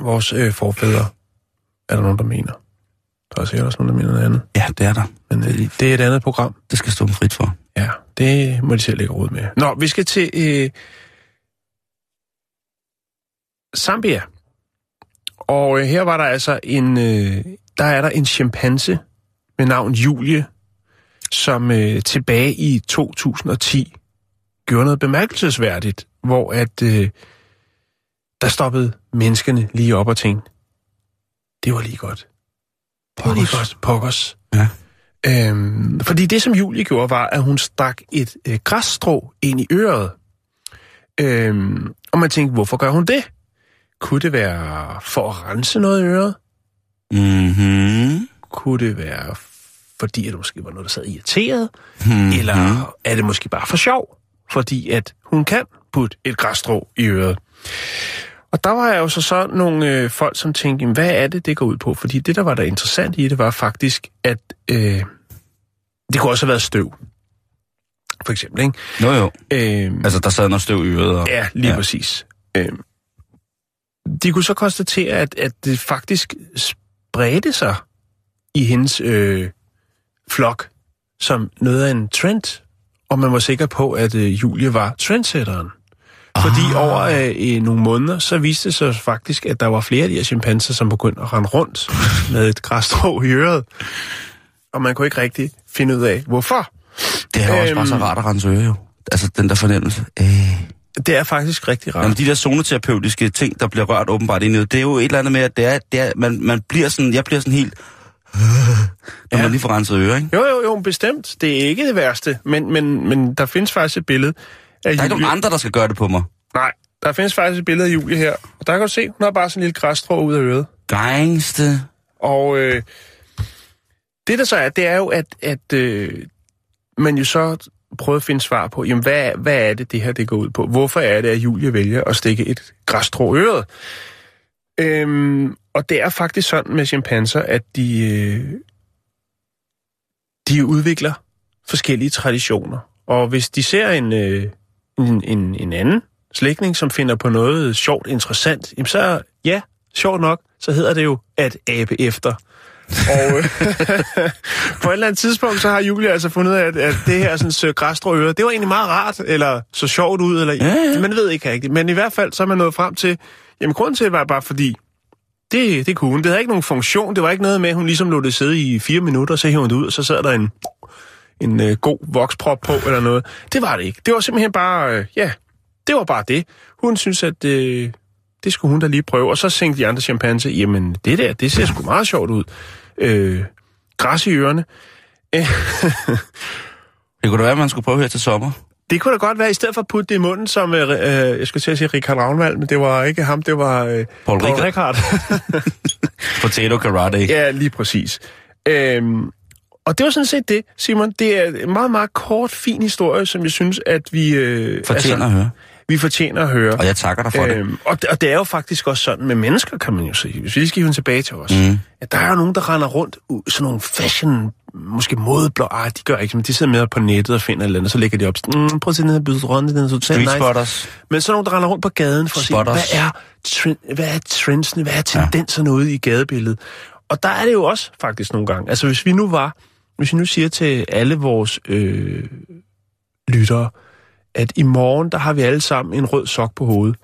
Vores øh, forfædre, er der nogen, der mener. Der er sikkert også nogen, der mener noget andet. Ja, det er der. Men øh, det er et andet program. Det skal stå frit for. Ja, det må de selv lægge råd med. Nå, vi skal til øh, Zambia. Og øh, her var der altså en, øh, der er der en chimpanse med navn Julie, som øh, tilbage i 2010 gjorde noget bemærkelsesværdigt, hvor at øh, der stoppede menneskene lige op og tænkte, det var lige godt. Godt. Pokkers. Ja. Øhm, fordi det, som Julie gjorde, var, at hun stak et øh, græsstrå ind i øret. Øhm, og man tænkte, hvorfor gør hun det? Kunne det være for at rense noget i øret? Mhm. Kunne det være, fordi at det måske var noget, der sad irriteret? Mhm. Eller er det måske bare for sjov? Fordi at hun kan putte et græsstrå i øret. Og der var jo så så nogle øh, folk, som tænkte, "Jamen, hvad er det, det går ud på? Fordi det, der var der interessant i det, var faktisk, at øh, det kunne også have været støv. For eksempel, ikke? Jo, jo. Øh, Altså, der sad noget støv i øret. Og... Ja, lige ja. præcis. Øh, de kunne så konstatere, at, at det faktisk spredte sig i hendes øh, flok som noget af en trend, og man var sikker på, at øh, Julie var trendsetteren. Fordi ah. over øh, nogle måneder, så viste det sig faktisk, at der var flere af de her chimpanser, som begyndte at rende rundt med et græsstrå i øret. Og man kunne ikke rigtig finde ud af, hvorfor. Det er jo også bare så Øhm. rart at rense øre, jo. Altså, den der fornemmelse. Øh. Det er faktisk rigtig rart. Jamen, de der zoneterapeutiske ting, der bliver rørt åbenbart ind i det er jo et eller andet med, at det er, det er man, man bliver sådan, jeg bliver sådan helt... Når Ja. man lige får renset øre, ikke? Jo, jo, jo, bestemt. Det er ikke det værste, men, men, men der findes faktisk et billede Der er ikke nogen andre, der skal gøre det på mig. Nej, der findes faktisk et billede af Julie her. Og der kan du se, hun har bare sådan en lille græsstrå ud af øret. Gangste. Og øh, det der så er, det er jo, at, at øh, man jo så prøver at finde svar på, jamen hvad, hvad er det, det her det går ud på? Hvorfor er det, at Julie vælger at stikke et græsstrå i øret? Øhm, og det er faktisk sådan med chimpanser, at de, øh, de udvikler forskellige traditioner. Og hvis de ser en, øh, en, en, en anden slægtning, som finder på noget sjovt, interessant, jamen så, ja, sjovt nok, så hedder det jo at abe efter. Og øh, [LAUGHS] på et eller andet tidspunkt, så har Julie altså fundet ud af, at, at det her sådan, øh, græsstrå øre, det var egentlig meget rart, eller så sjovt ud, eller Ja, ja. man ved ikke rigtigt. Men i hvert fald, så er man nået frem til, jamen grunden til det var bare fordi, det, det kunne hun. Det havde ikke nogen funktion. Det var ikke noget med, at hun ligesom lå det sidde i fire minutter, så hævde hun det ud, og så sad der en, en øh, god voksprop på, eller noget. Det var det ikke. Det var simpelthen bare, øh, ja, det var bare det. Hun synes, at øh, det skulle hun da lige prøve. Og så tænkte de andre chimpanser, jamen det der, det ser sgu meget sjovt ud. Øh, græs i ørerne. Øh, [LAUGHS] Det kunne da være, at man skulle prøve her til sommer. det kunne da godt være, i stedet for at putte det i munden, som, øh, øh, jeg skulle til at sige Richard Ravnvald, men det var ikke ham, det var øh, Paul Rickard. Rickard. [LAUGHS] [LAUGHS] Potato karate. Ja, lige præcis. Øhm, og det var sådan set det, Simon. Det er en meget, meget kort, fin historie, som jeg synes, at vi... Øh, Fortjener at høre. Vi fortjener at høre. Og jeg takker dig for det. Øhm, og, det, og det er jo faktisk også sådan med mennesker, kan man jo sige. Hvis vi lige skal hive tilbage til os. Mm. At der er jo nogen, der render rundt, sådan nogle fashion, måske modeblå. Ej, de gør ikke, men de sidder med på nettet og finder et eller andet, så lægger de op. Mm, prøv at se den her byde rundt, den er totalt nice. spotters. Men så nogen, der render rundt på gaden for at sige, Spotters. hvad er, trend, hvad er trendsene, hvad er tendenserne ja. ude i gadebilledet? Og der er det jo også faktisk nogle gange. Altså hvis vi nu var, hvis vi nu siger til alle vores øh, lyttere, at i morgen, der har vi alle sammen en rød sok på hovedet,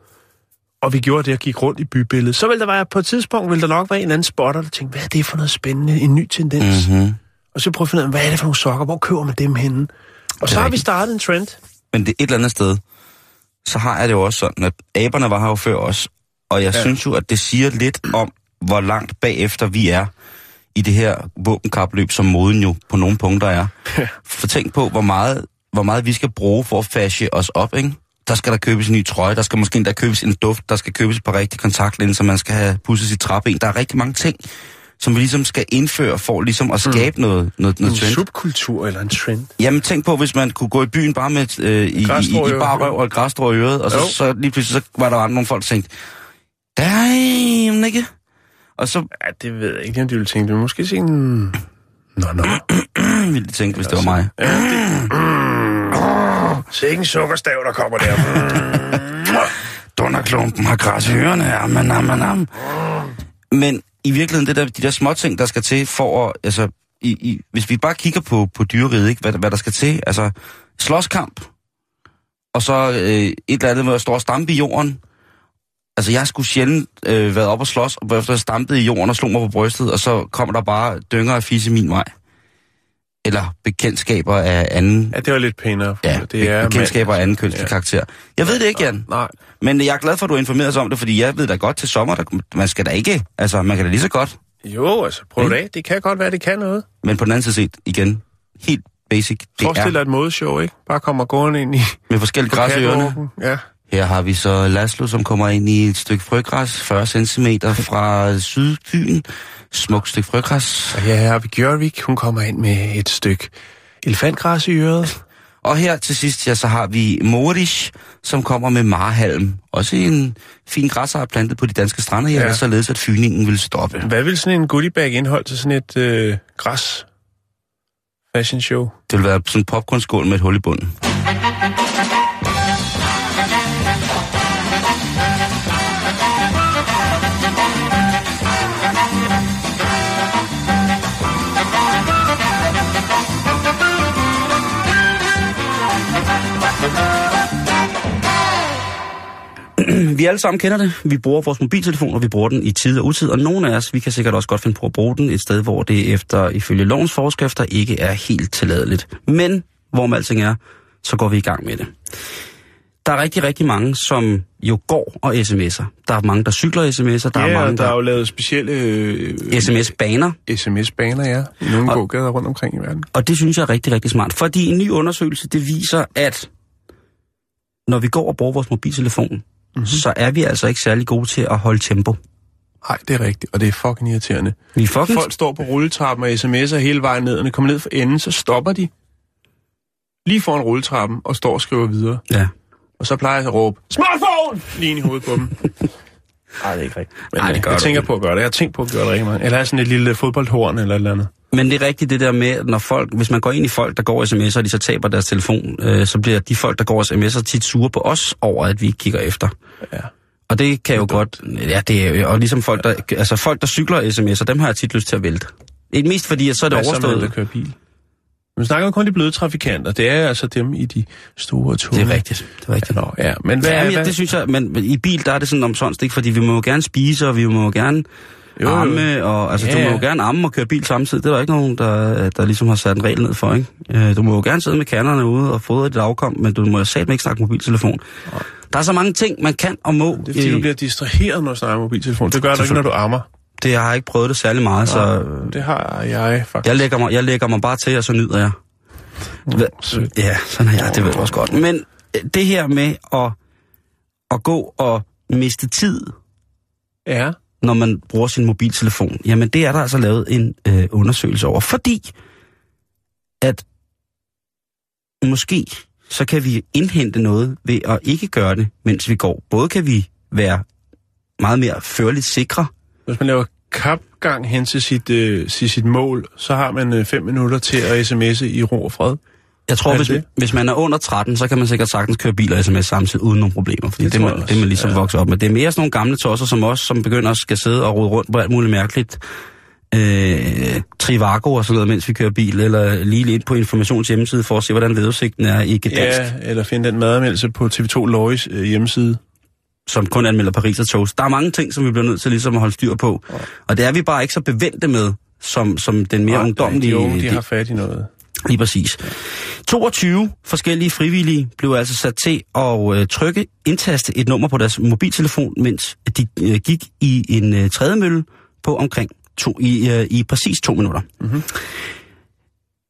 og vi gjorde det og gik rundt i bybilledet, så vil der være, på et tidspunkt vil der nok være en eller anden spotter, der tænker, hvad er det for noget spændende, en ny tendens? Mm-hmm. Og så prøve at finde ud af, hvad er det for nogle sokker, hvor køber man dem henne? Og så har vi startet en trend. Men det er et eller andet sted, så har jeg det jo også sådan, at aberne var her jo før os, og jeg ja. synes jo, at det siger lidt om, hvor langt bagefter vi er i det her våbenkapløb, som moden jo på nogle punkter er. For tænk på, hvor meget, hvor meget vi skal bruge for at fashe os op, ikke? Der skal der købes en ny trøje, der skal måske endda købes en duft, der skal købes et par rigtige kontaktlinser, man skal have pudset sit trappen. Der er rigtig mange ting, som vi ligesom skal indføre for ligesom at skabe mm. noget, noget, En noget trend. subkultur eller en trend. Jamen tænk på, hvis man kunne gå i byen bare med øh, i, i, i bare røv og et græsstrå i øret, og så, Jo. så lige pludselig så var der andre nogle folk, der tænkte, damn, ikke? Og så Ja, det ved jeg ikke, om de ville tænke. Det måske sige en... Nå, nå. [CLEARS THROAT] ville de tænke, hvis det var mig. Se ikke en sukkerstav, der kommer der. [CLEARS THROAT] Dunderklumpen har græs i ørerne, jamen, jamen, jamen. Men i virkeligheden, det der, de der små ting, der skal til for at, altså, i, i, hvis vi bare kigger på, på dyreriget, ikke, hvad, hvad der skal til, altså, slåskamp, og så øh, et eller andet med at stå og stampe i jorden, Altså, jeg skulle sjældent øh, været op og slås, og efter jeg stampede i jorden og slog mig på brystet, og så kommer der bare dynger af fisse min vej. Eller bekendtskaber af anden... Ja, det var lidt pænere. Ja, det er bekendtskaber af anden kønslig Ja. karakter. Jeg ved det ikke, Jan. Nej. Men jeg er glad for, at du har informeret os om det, fordi jeg ved da godt til sommer, der, man skal da ikke... Altså, man kan da lige så godt. Jo, altså prøv det af. Det kan godt være, det kan noget. Men på den anden side set, igen, helt basic. Det Forestil dig et modeshow, ikke? Bare kommer gående ind i med forskellige græs i ørerne. Ja. Her har vi så Laszlo, som kommer ind i et stykke frøgræs, 40 cm fra Sydbyen. Smukt stykke frøgræs. Og her har vi Gjørvik. Hun kommer ind med et stykke elefantgræs i øret. Og her til sidst, ja, så har vi Morish, som kommer med marhalm. Også en fin græsar plantet på de danske strande her, Ja. således at fyningen vil stoppe. Hvad vil sådan en goodiebag indhold til sådan et øh, græs fashion show? Det vil være sådan en popcornskål med et hul i bunden. [CLEARS THROAT] Vi alle sammen kender det. Vi bruger vores mobiltelefon, og vi bruger den i tid og utid. Og nogle af os, vi kan sikkert også godt finde på at bruge den et sted, hvor det efter ifølge lovens forskrifter ikke er helt tilladeligt. Men hvor med alting er, så går vi i gang med det. Der er rigtig, rigtig mange, som jo går og sms'er. Der er mange, der cykler sms'er. Der ja, er mange, og der er der, jo lavet specielle øh, sms-baner. sms-baner, ja. Nogle Og- gågader rundt omkring i verden. Og det synes jeg er rigtig, rigtig smart. Fordi en ny undersøgelse, det viser, at når vi går og bruger vores mobiltelefon, Mhm. mm-hmm. så er vi altså ikke særlig gode til at holde tempo. Nej, det er rigtigt, og det er fucking irriterende. Vi fucking... Folk står på rulletrappen og sms'er hele vejen ned, og når de kommer ned for enden, så stopper de lige foran rulletrappen og står og skriver videre. Ja. Og så plejer jeg at råbe, smartphone! Lige ind i hovedet på dem. [LAUGHS] Nej, det er ikke rigtigt. Men Ej, det øh, gør jeg du tænker ikke. på at gøre det. Jeg har tænkt på at gøre det rigtig meget. Eller have sådan et lille fodboldhorn eller et eller andet. Men det er rigtigt det der med, når folk, hvis man går ind i folk, der går sms'er, og de så taber deres telefon, øh, så bliver de folk, der går sms'er, tit sure på os over, at vi ikke kigger efter. Ja. Og det kan jo godt, ja, det er og ligesom folk, der, altså folk, der cykler sms'er, dem har jeg tit lyst til at vælte. Ikke mest fordi, at så er det Hvad så med dem, der overstået. kører bil? Nu snakker vi kun de bløde trafikanter. Det er altså dem i de store tog. Det er rigtigt, det er rigtigt. Nå, ja. Men hvad, Ja, men, hvad? ja, det synes jeg, men i bil, der er det sådan omsonst, ikke? Fordi vi må jo gerne spise, og vi må jo gerne Jo, jo. arme, og altså, Ja, du må ja. jo gerne arme og køre bil samtidig. Det er der ikke nogen, der, der ligesom har sat en regel ned for, ikke? Øh, Du må jo gerne sidde med kanderne ude og fodre dit afkom, men du må jo satme ikke snakke mobiltelefon. Der er så mange ting, man kan og må. Det er fordi, du bliver distraheret, når du snakker mobiltelefon. Det gør du ikke, når du ammer. Det jeg har ikke prøvet det særlig meget, så Det har jeg faktisk. jeg lægger, mig, jeg lægger mig bare til, og så nyder jeg. Hva- sødt. Ja, sådan er jeg, det ved også godt. Men øh, det her med at, at gå og miste tid Ja. når man bruger sin mobiltelefon, jamen det er der altså lavet en øh, undersøgelse over. Fordi at måske så kan vi indhente noget ved at ikke gøre det, mens vi går. Både kan vi være meget mere førligt sikre, Hvis man laver kapgang hen til sit, øh, til sit mål, så har man øh, fem minutter til at sms'e i ro og fred. Jeg tror, hvis, det hvis man er under 13, så kan man sikkert sagtens køre bil og sms samtidig uden nogen problemer. Fordi Det det, også, det man ligesom ja. ja. vokse op med. Det er mere sådan nogle gamle tosser som os, som begynder at skal sidde og rode rundt på alt muligt mærkeligt. Øh, Trivago og sådan noget, mens vi kører bil, eller lige ind på informations hjemmeside for at se, hvordan vedudsigten er i Gdansk, ja. Ja, eller finde den madanmeldelse på TV2 Lois øh, hjemmeside. Som kun anmelder Paris og Toast. Der er mange ting, som vi bliver nødt til ligesom at holde styr på. Ja. Og det er vi bare ikke så bevendte med, som, som den mere Nej, ungdommelige... De unge, de har fat i noget. Lige præcis. 22 forskellige frivillige blev altså sat til at øh, trykke, indtaste et nummer på deres mobiltelefon, mens de øh, gik i en øh, trædemølle på omkring to, i, øh, i præcis to minutter. Mm-hmm.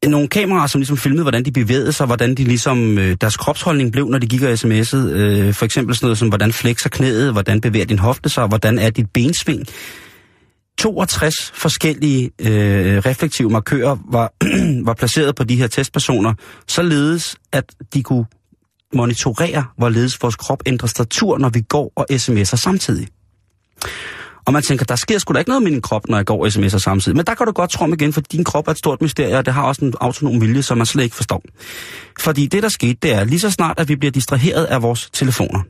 Nogle kameraer, som ligesom filmede, hvordan de bevægede sig, hvordan de ligesom, øh, deres kropsholdning blev, når de gik og sms'ede. Øh, for eksempel sådan noget som, hvordan flexer knæet, hvordan bevæger din hofte sig, hvordan er dit bensving. 62 forskellige øh, reflektive markører var, [CLEARS THROAT] var placeret på de her testpersoner, således at de kunne monitorere, hvorledes vores krop ændrer statur, når vi går og sms'er samtidig. Og man tænker, der sker sgu da ikke noget med min krop, når jeg går sms'er samtidig. Men der kan du godt tromme igen, for din krop er et stort mysterie, og det har også en autonom vilje, som man slet ikke forstår. Fordi det, der skete, det er, lige så snart, at vi bliver distraheret af vores telefoner,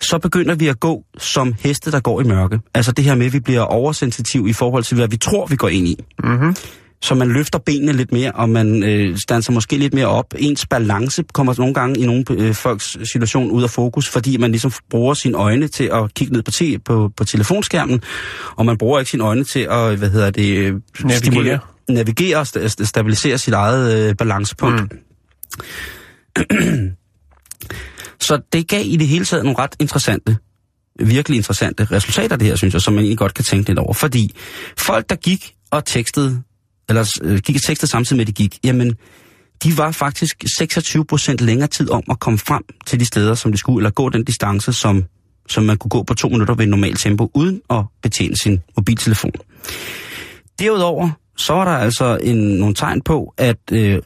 så begynder vi at gå som heste, der går i mørke. Altså det her med, at vi bliver oversensitiv i forhold til, hvad vi tror, vi går ind i. Mm-hmm så man løfter benene lidt mere, og man øh, standser måske lidt mere op. Ens balance kommer nogle gange i nogle øh, folks situation ud af fokus, fordi man ligesom bruger sine øjne til at kigge ned på, te, på, på telefonskærmen, og man bruger ikke sine øjne til at, hvad hedder det, øh, Navigere. stimulere- navigere og sta- stabilisere sit eget øh, balancepunkt. Mm. [CLEARS THROAT] Så det gav i det hele taget nogle ret interessante, virkelig interessante resultater, det her, synes jeg, som man egentlig godt kan tænke lidt over. Fordi folk, der gik og tekstede, eller øh, gik og tekstede samtidig med, at de gik, jamen, de var faktisk 26 procent længere tid om at komme frem til de steder, som de skulle, eller gå den distance, som, som man kunne gå på to minutter ved normalt tempo, uden at betjene sin mobiltelefon. Derudover, så var der altså en, nogle tegn på, at øh,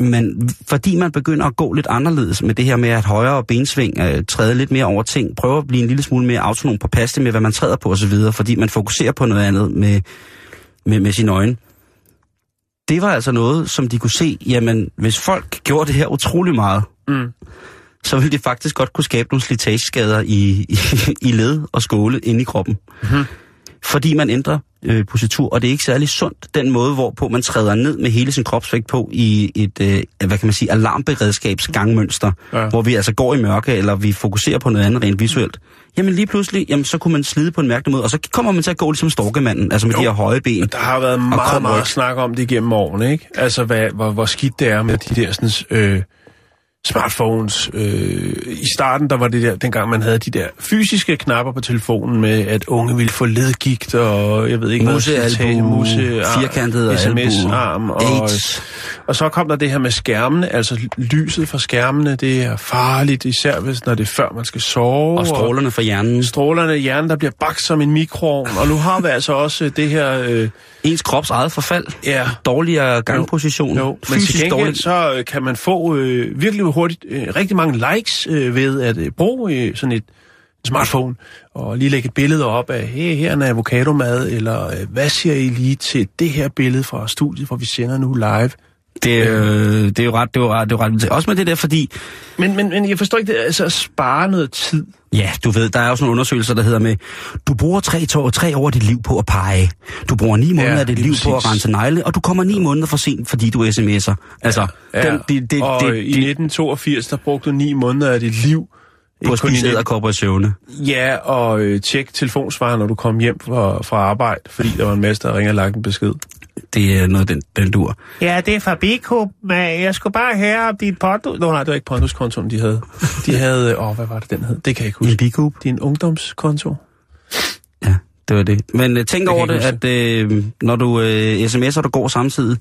man, fordi man begynder at gå lidt anderledes med det her med at højere bensving, øh, træde lidt mere over ting, prøve at blive en lille smule mere autonom på paste med, hvad man træder på osv., fordi man fokuserer på noget andet med, med, med sine øjne. Det var altså noget, som de kunne se, jamen, hvis folk gjorde det her utrolig meget, Mm. så ville det faktisk godt kunne skabe nogle slitageskader i, i, [LAUGHS] i led og skåle inde i kroppen. Mm-hmm. Fordi man ændrer øh, positur, og det er ikke særlig sundt, den måde, hvorpå man træder ned med hele sin kropsvægt på i et, øh, hvad kan man sige, alarmberedskabsgangmønster, Ja. hvor vi altså går i mørke, eller vi fokuserer på noget andet rent visuelt. Jamen lige pludselig, jamen, så kunne man slide på en mærkelig måde, og så kommer man til at gå ligesom storkemanden, altså med jo. de her høje ben. Der har været meget, meget snak om det igennem årene, ikke? Altså, hvad, hvor, hvor skidt det er med de der sådan, øh, smartphones. Øh, I starten, der var det der, dengang man havde de der fysiske knapper på telefonen med, at unge ville få ledgigt, og jeg ved ikke Musealbu, muse, firkantet og sms-arm. Og, AIDS. og så kom der det her med skærmene, altså lyset fra skærmene, det er farligt, især hvis, når det er før man skal sove. Og strålerne fra hjernen. strålerne i hjernen, der bliver bagt som en mikroovn. Og nu har vi altså også det her... Øh, Ens krops eget forfald. Ja. Dårligere gangposition. Jo, men til gengæld så øh, kan man få øh, virkelig hurtigt øh, rigtig mange likes øh, ved at øh, bruge øh, sådan et smartphone og lige lægge et billede op af, hey, her er en avocadomad, eller øh, hvad siger I lige til det her billede fra studiet, hvor vi sender nu live. Det, øh, det er jo ret, det er jo ret, det er jo ret. Også med det der, fordi, Men, men, men jeg forstår ikke det, altså at spare noget tid. Ja, du ved, der er sådan nogle undersøgelser, der hedder med, du bruger tre, to, tre år af dit liv på at pege. Du bruger ni måneder Ja, af dit liv på at præcis. rense negle, og du kommer ni måneder for sent, fordi du sms'er. Altså, Ja, den, det, det, og det, i det, 1982, der brugte du ni måneder af dit liv på at i spise 19 æderkopper i søvne. Ja, og øh, tjek telefonsvarer, når du kom hjem fra, fra arbejde, fordi der var en masse, der ringer og lagt en besked. Det er noget, den, den dur. Ja, det er fra Biko, men jeg skulle bare høre om dit Pondus... Nå, nej, det var ikke Pondus-kontoen, de havde. De havde... Åh, hvad var det, den hed? Det kan jeg ikke En huske. bikup. Din ungdomskonto? Ja, det var det. Men uh, tænk kan over det, at uh, når du uh, sms'er, du går samtidig,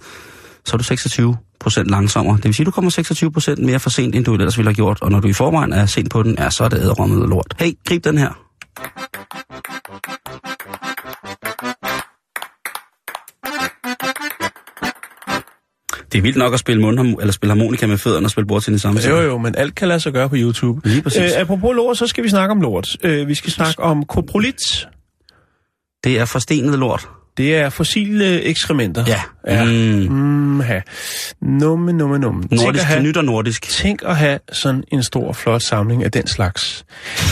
så er du 26 procent langsommere. Det vil sige, at du kommer 26 procent mere for sent, end du ellers ville have gjort. Og når du i forvejen er sent på den, ja, så er det æderrommet lort. Hey, grib den her. Det er vildt nok at spille, mundharm- eller spille harmonika med fødderne og spille bordtennis samtidig. Jo, jo, men alt kan lade sig gøre på YouTube. Lige præcis. Øh, apropos lort, så skal vi snakke om lort. Øh, vi skal snakke om koprolit. Det er forstenet lort. Det er fossile ekskrementer. Ja. ja. Mm. Mm, ha. Numme, numme, numme. Nordisk, have- nyt og nordisk. Tænk at have sådan en stor, flot samling af den slags.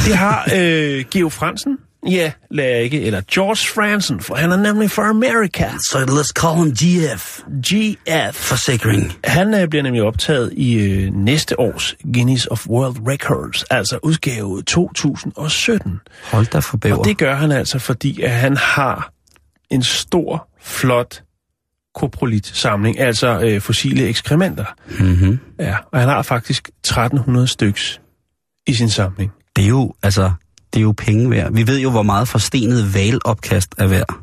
Det har [LAUGHS] øh, Geo Fransen, ja, lad ikke, eller George Fransen, for han er nemlig fra Amerika. Så let's call him GF. GF. Forsikring. Han øh, bliver nemlig optaget i øh, næste års Guinness of World Records, altså udgave 2017. Hold da for bæver. Og det gør han altså, fordi at han har en stor, flot koprolit-samling, altså øh, fossile ekskrementer. Mm-hmm. Ja, og han har faktisk 1300 styks i sin samling. Det er jo, altså, det er jo penge værd. Vi ved jo, hvor meget forstenet valopkast er værd.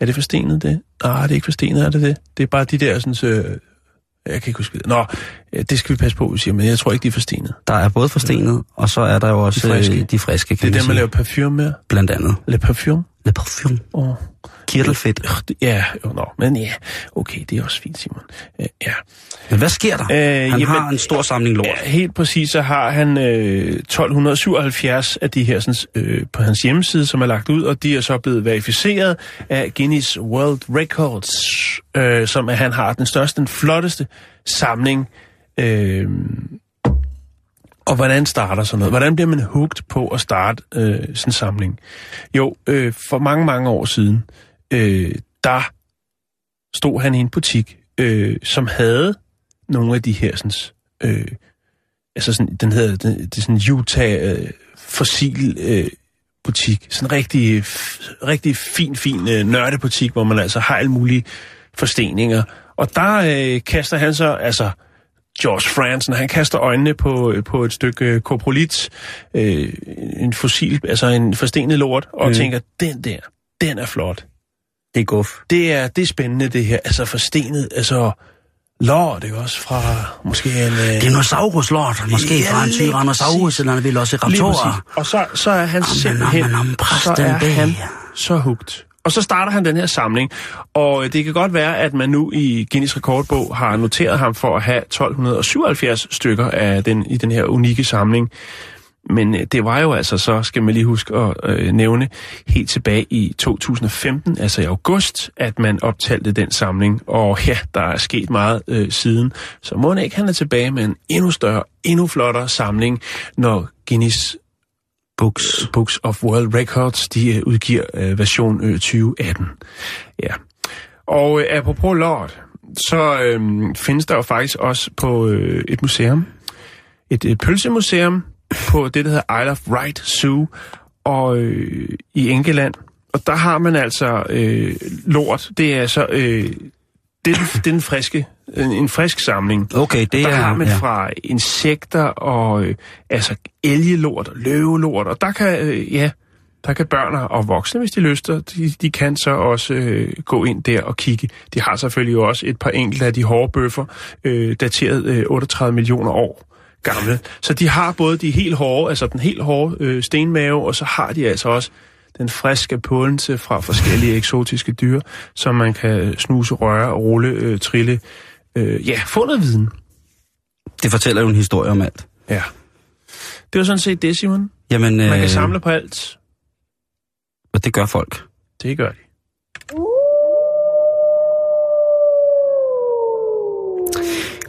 Er det forstenet, det? Nej, det er ikke forstenet, er det det? Det er bare de der sådan... Øh, jeg kan ikke huske det. Nå, ja, det skal vi passe på, vi siger, men jeg tror ikke, de er forstenet. Der er både forstenet, og så er der jo også De friske. øh, de friske, Det kan er man dem, man laver parfume med. Blandt andet. Le parfume. Le parfum. Oh. Kirtelfedt. Ja, jo, nå, men ja, okay, det er også fint, Simon. Øh, ja. Men hvad sker der? Øh, Han jamen, har en stor samling lort. Ja, helt præcis, så har han øh, 1277 af de her sådan, øh, på hans hjemmeside, som er lagt ud, og de er så blevet verificeret af Guinness World Records, øh, som at han har den største, den flotteste samling. Øh, og hvordan starter sådan noget? Hvordan bliver man hooked på at starte øh, sådan en samling? Jo, øh, for mange, mange år siden, øh, der stod han i en butik, øh, som havde nogle af de her sådan, øh, altså sådan, den hedder, den, det er sådan Utah øh, fossil øh, butik. Sådan en rigtig, rigtig fin, fin øh, nørdebutik, hvor man altså har alle mulige forsteninger. Og der øh, kaster han så, altså George Franzen, han kaster øjnene på, på et stykke øh, koprolit, øh, en fossil, altså en forstenet lort, og mm. tænker, den der, den er flot. Det er guf. Det er, det er spændende, det her. Altså forstenet, altså lort, ikke også? Fra måske en... Øh, Dinosaurus-lort, måske Ja, fra en Tyrannosaurus, eller en Velociraptor. Og så, så er han simpelthen, pres så er han så hugt. Og så starter han den her samling, og øh, det kan godt være, at man nu i Guinness rekordbog har noteret ham for at have 1277 stykker af den, i den her unikke samling. Men øh, det var jo altså så, skal man lige huske at øh, nævne, helt tilbage i 2015, altså i august, at man optalte den samling. Og ja, der er sket meget øh, siden. Så må ikke han er tilbage med en endnu større, endnu flottere samling, når Guinness Books. Books of World Records, de øh, udgiver øh, version øh, 2018. Ja. Og øh, apropos lort, så øh, findes der jo faktisk også på øh, et museum, et, et pølsemuseum på det, der hedder Isle of Wight Zoo og øh, i England. Og der har man altså øh, lort. Det er så øh, det, er den- det er den friske, en, en frisk samling. Okay, det der er... har man ja. fra insekter og øh, altså elgelort og løvelort, og der kan, øh, ja, der kan børn og voksne, hvis de lyster, de, de kan så også øh, gå ind der og kigge. De har selvfølgelig også et par enkelte af de hårde bøffer, øh, dateret øh, 38 millioner år gamle. Så de har både de helt hårde, altså den helt hårde øh, stenmave, og så har de altså også den friske pålelse fra forskellige eksotiske dyr, som man kan snuse, røre, rulle, øh, trille. Øh, ja, få noget viden. Det fortæller jo en historie om alt. Ja. Det var sådan set det, Simon. Jamen, Man øh, kan samle på alt. Og det gør folk. Det gør de.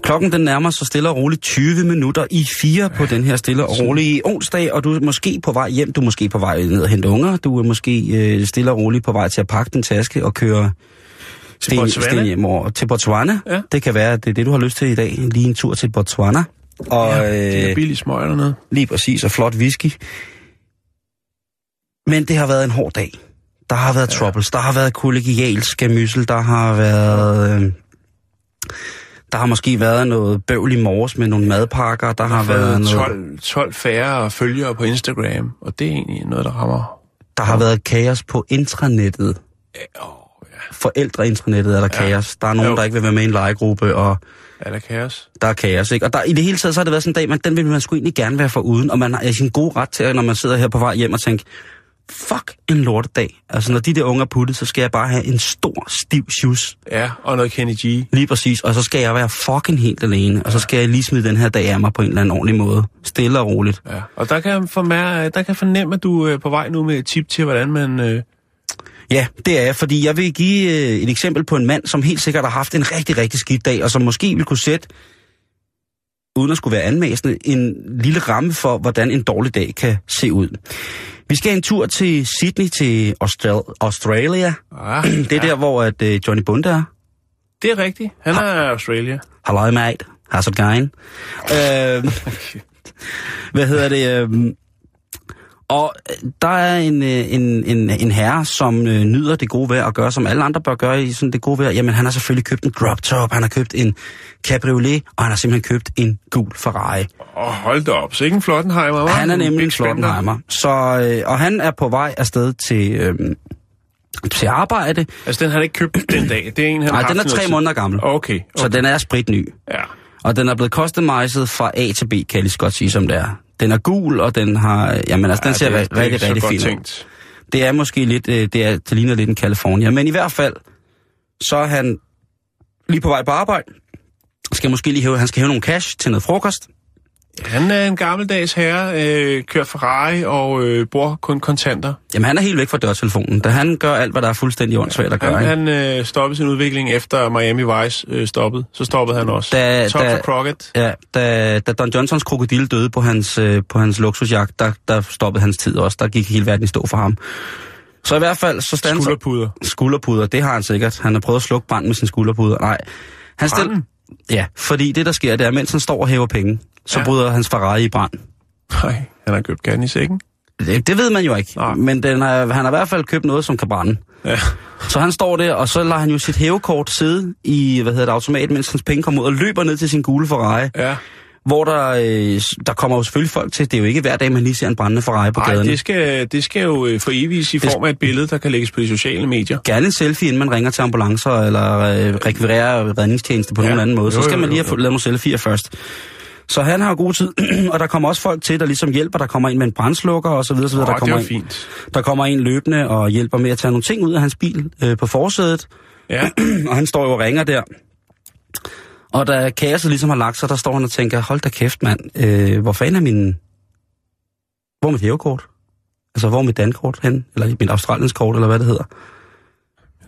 Klokken den nærmer sig stille og roligt 20 minutter i fire på den her stille og rolige onsdag, og du er måske på vej hjem, du er måske på vej ned og hente unger, du er måske øh, stille og roligt på vej til at pakke din taske og køre sten, Botswana? sten hjem over til Botswana. Ja. Det kan være, at det er det, du har lyst til i dag. Lige en tur til Botswana. Og Ja, de er øh, billige smøger dernede. lige præcis, og flot whisky. Men det har været en hård dag. Der har været ja. troubles, der har været kollegialsk gemyssel, der har været... Øh, der har måske været noget bøvl i morges med nogle madpakker, der har været noget... 12, 12 færre følgere på Instagram, og det er egentlig noget, der rammer. Der har været kaos på intranettet. Ja. Forældreintranettet er der ja. kaos. Der er nogen, Jo. der ikke vil være med i en legegruppe, og Er der kaos? der er kaos. Ikke? Og der, i det hele taget, så har det været sådan en dag, men den vil man sgu egentlig gerne være for uden. Og man i sin gode ret til, når man sidder her på vej hjem og tænker, fuck en lortedag. Altså, når de der unger er puttet, så skal jeg bare have en stor, stiv shoes. Ja, og noget Kenny G. Lige præcis. Og så skal jeg være fucking helt alene. Og så skal jeg lige smide den her dag af mig på en eller anden ordentlig måde. Stille og roligt. Ja. Og der kan jeg formær, der kan jeg fornemme, at du er på vej nu med et tip til, hvordan man... Øh, Ja, det er jeg, fordi jeg vil give øh, et eksempel på en mand, som helt sikkert har haft en rigtig, rigtig skidt dag, og som måske vil kunne sætte, uden at skulle være anmæsende, en lille ramme for, hvordan en dårlig dag kan se ud. Vi skal en tur til Sydney, til Austral- Australia. ah, [CLEARS THROAT] Det er ja. der, hvor at, øh, Johnny Bunde er. det er rigtigt. Han er Australia. Hello, mate. How's it going? [LAUGHS] øh, hvad hedder det? Øh, og øh, der er en, øh, en, en, en herre, som øh, nyder det gode vejr og gør, som alle andre bør gøre i sådan det gode vejr. Jamen, han har selvfølgelig købt en crop top, han har købt en cabriolet, og han har simpelthen købt en gul Ferrari. Og hold da op, så ikke en Flottenheimer, hva'? Han er nemlig en. Flottenheimer. Så, øh, og han er på vej afsted til, øh, til arbejde. Altså, den har han ikke købt den dag. Det er en, han Nej, den er tre måneder gammel. Okay, okay. Så den er spritny. Ja. Og den er blevet customized fra A til B, kan jeg lige så godt sige, som det er. Den er gul, og den har... Jamen altså, den ser det, rigtig, det er rigtig, fin ud. Det er måske lidt... øh, Det, er, det ligner lidt en California. Men i hvert fald, så er han lige på vej på arbejde. Skal måske lige hæve, han skal hæve nogle cash til noget frokost. Han er en gammeldags herre, øh, kører Ferrari og øh, bruger kun kontanter. Jamen, han er helt væk fra dørtelefonen, da han gør alt, hvad der er fuldstændig åndssvagt at gøre. Han, han øh, stoppede sin udvikling efter Miami Vice øh, stoppede. Så stoppede han også. Da- Top da- for Crockett. Ja, da, da Don Johnsons krokodille døde på hans, øh, på hans luksusjagt, der, der stoppede hans tid også. Der gik hele verden i stå for ham. Så i hvert fald, så standser... Skulderpuder. Skulderpuder, det har han sikkert. Han har prøvet at slukke brand med sin skulderpuder. Nej. Han stil... Ja, fordi det, der sker, det er, mens han står og hæver penge, så Ja. bryder hans Ferrari i brand. Nej, han har købt gerne i sækken. Det, det ved man jo ikke. Nej. Men den er, han har i hvert fald købt noget, som kan brænde. Ja. Så han står der, og så lader han jo sit hævekort sidde i, hvad hedder det, automat, mens hans penge kommer ud og løber ned til sin gule Ferrari. Ja. Hvor der, øh, der kommer jo selvfølgelig folk til. Det er jo ikke hver dag, man lige ser en brændende Ferrari på Nej, gaden. det skal, det skal jo øh, for evigt i form af et billede, der kan lægges på de sociale medier. Gerne en selfie, inden man ringer til ambulancer, eller øh, rekvirerer redningstjeneste på Ja. nogen anden måde. Så skal jo, man lige jo, have lavet nogle selfies først. Så han har god tid, [CLEARS THROAT] og der kommer også folk til, der ligesom hjælper. Der kommer en med en brændslukker og så videre, så videre. Åh, der, kommer en, fint. der kommer en løbende og hjælper med at tage nogle ting ud af hans bil øh, på forsædet. Ja. [CLEARS THROAT] og han står jo og ringer der. Og da kaoset ligesom har lagt sig, der står han og tænker, hold da kæft mand, øh, hvor fanden er min... Hvor er mit hævekort? Altså, hvor er mit dankort hen? Eller mit australienskort, eller hvad det hedder?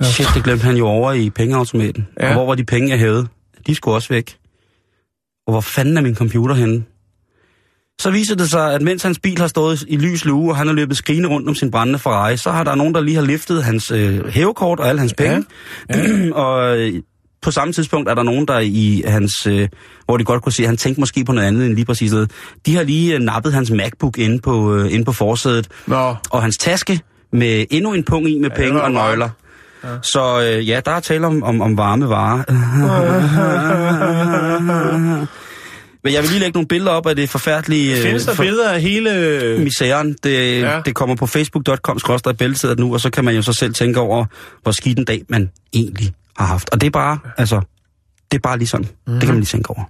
Ja. Shit, det glemte han jo over i pengeautomaten. Ja. Ja. Og hvor var de penge, jeg hævede? De skulle også væk. Og hvor fanden er min computer henne? Så viser det sig, at mens hans bil har stået i lys lue, og han har løbet skrigende rundt om sin brændende Ferrari, så har der nogen, der lige har liftet hans øh, hævekort og alle hans penge. Ja. [CLEARS THROAT] og øh, på samme tidspunkt er der nogen, der i hans, øh, hvor de godt kunne se, at han tænkte måske på noget andet end lige præcis det. De har lige øh, nappet hans MacBook inde på, øh, inde på forsædet, Nå, og hans taske med endnu en pung i med det penge og nøgler. Ja. Så øh, ja, der er tale om, om, om varme varer. [LAUGHS] Men jeg vil lige lægge nogle billeder op af det forfærdelige... øh, findes der for- billeder af hele... misæren. Det, Ja. ja. det kommer på facebook.com bæltestedet nu, og så kan man jo så selv tænke over, hvor skidt en dag man egentlig har haft. Og det er bare, altså, det er bare lige sådan. Mm. Det kan man lige tænke over.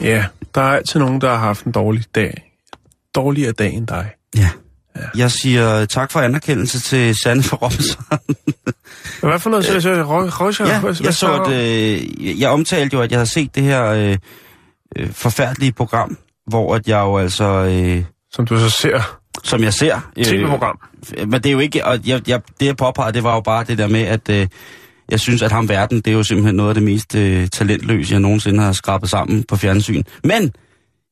Ja, der er altid nogen, der har haft en dårlig dag. Dårligere dag end dig. Ja. ja. Jeg siger tak for anerkendelse til Sanne for Robinson. [LAUGHS] Hvad for noget? Så, så, Røscher, ja, jeg så, at øh, jeg omtalte jo, at jeg havde set det her øh, øh, forfærdelige program, hvor at jeg jo altså, øh, Som du så ser. som jeg ser... Øh, TV-program. Men det er jo ikke, og jeg, jeg, det jeg påpegede, det var jo bare det der med, at øh, jeg synes, at ham verden, det er jo simpelthen noget af det mest øh, talentløse, jeg nogensinde har skrabet sammen på fjernsyn. Men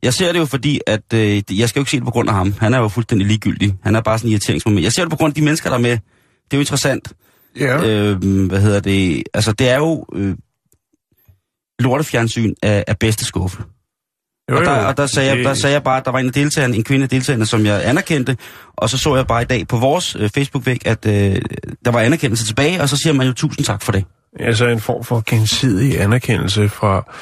jeg ser det jo fordi, at øh, jeg skal jo ikke se det på grund af ham. Han er jo fuldstændig ligegyldig. Han er bare sådan en irriteringsmoment. Jeg ser det på grund af de mennesker, der er med. Det er jo interessant. Ja. Øh, hvad hedder det? Altså, det er jo øh, lortefjernsyn af, af bedste skuffe. Jo, Og der, jo. og der, sagde jeg, der sagde jeg bare, at der var en af deltagerne, en kvinde af deltagerne, som jeg anerkendte. Og så så jeg bare i dag på vores øh, Facebook-væg, at øh, der var anerkendelse tilbage, og så siger man jo tusind tak for det. Altså en form for gensidig anerkendelse fra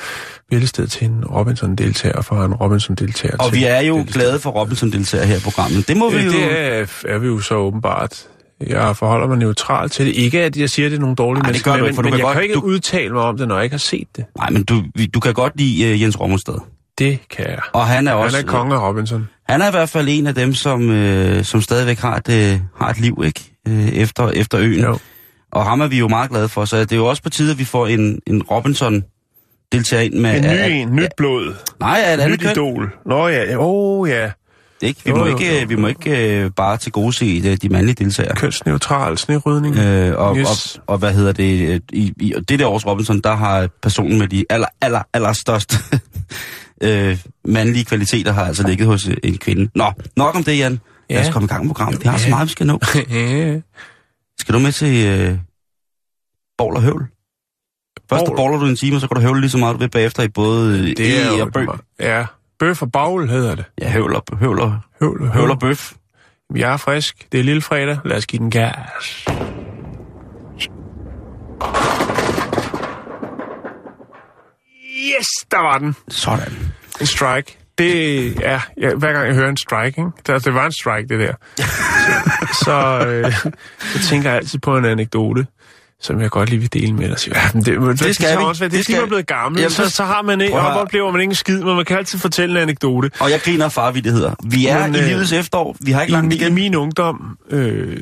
Bæltested til en Robinson-deltager, fra en Robinson-deltager Og til vi er jo Bæltested. glade for Robinson deltager her i programmet. Det må vi Øh, jo... Det er, er vi jo så åbenbart. Jeg forholder mig neutral til det. Ikke at jeg siger, at det er nogle dårlige det mennesker, men, ikke, for du men kan jeg godt- kan ikke du- udtale mig om det, når jeg ikke har set det. Nej, men du, du kan godt lide uh, Jens Rommelstad. Det kan jeg. Og han er Han også... er konge af Robinson. Han er i hvert fald en af dem, som, øh, som stadigvæk har et, øh, har et liv, ikke? Øh, efter, efter øen. Jo. Og ham er vi jo meget glade for, så det er jo også på tide, at vi får en, en Robinson deltager ind med... En ny at- en, nyt blod, Nej, at andet nyt køn. idol. Nå ja, åh oh, ja. Ikke? Vi, Jo, må jo, ikke, jo. vi må ikke øh, bare til gode se de, de mandlige deltagere. Kønsneutral snerydning. Øh, og, Yes. og, og hvad hedder det? øh, I, i og det der års Robinson, der har personen med de aller, aller, aller største øh, mandlige kvaliteter har altså ligget hos øh, en kvinde. Nå, nok om det, Jan. Ja. Lad os komme i gang med programmet. Vi har så Ja. meget, vi skal nå. [LAUGHS] ja. Skal du med til øh, Borg og Høvl? Først Bovl. boller du en time, og så kan du høvle lige så meget, du vil bagefter i både øh, Det er E og bøg. Ja, bøf og bagl hedder det. Ja, høvl og, høvl og, Høvl, høvl og bøf. Jeg er frisk. Det er lille fredag. Lad os give den gas. Yes, der var den. Sådan. En strike. Det er, ja, hver gang jeg hører en strike, ikke? Det, det var en strike, det der. Så, [LAUGHS] så, øh, så tænker jeg altid på en anekdote, som jeg godt lige vil dele med dig. Siger, ja, men det, det, det skal vi. Også, være. det, Det er skal er blevet gammel, Jamen, så, så- har man ikke, høre. oplever man ikke en skid, men man kan altid fortælle en anekdote. Og jeg griner af farvidtigheder. Vi er Men, i øh, livets efterår. Vi har ikke I, langt min, I igen. min ungdom, øh,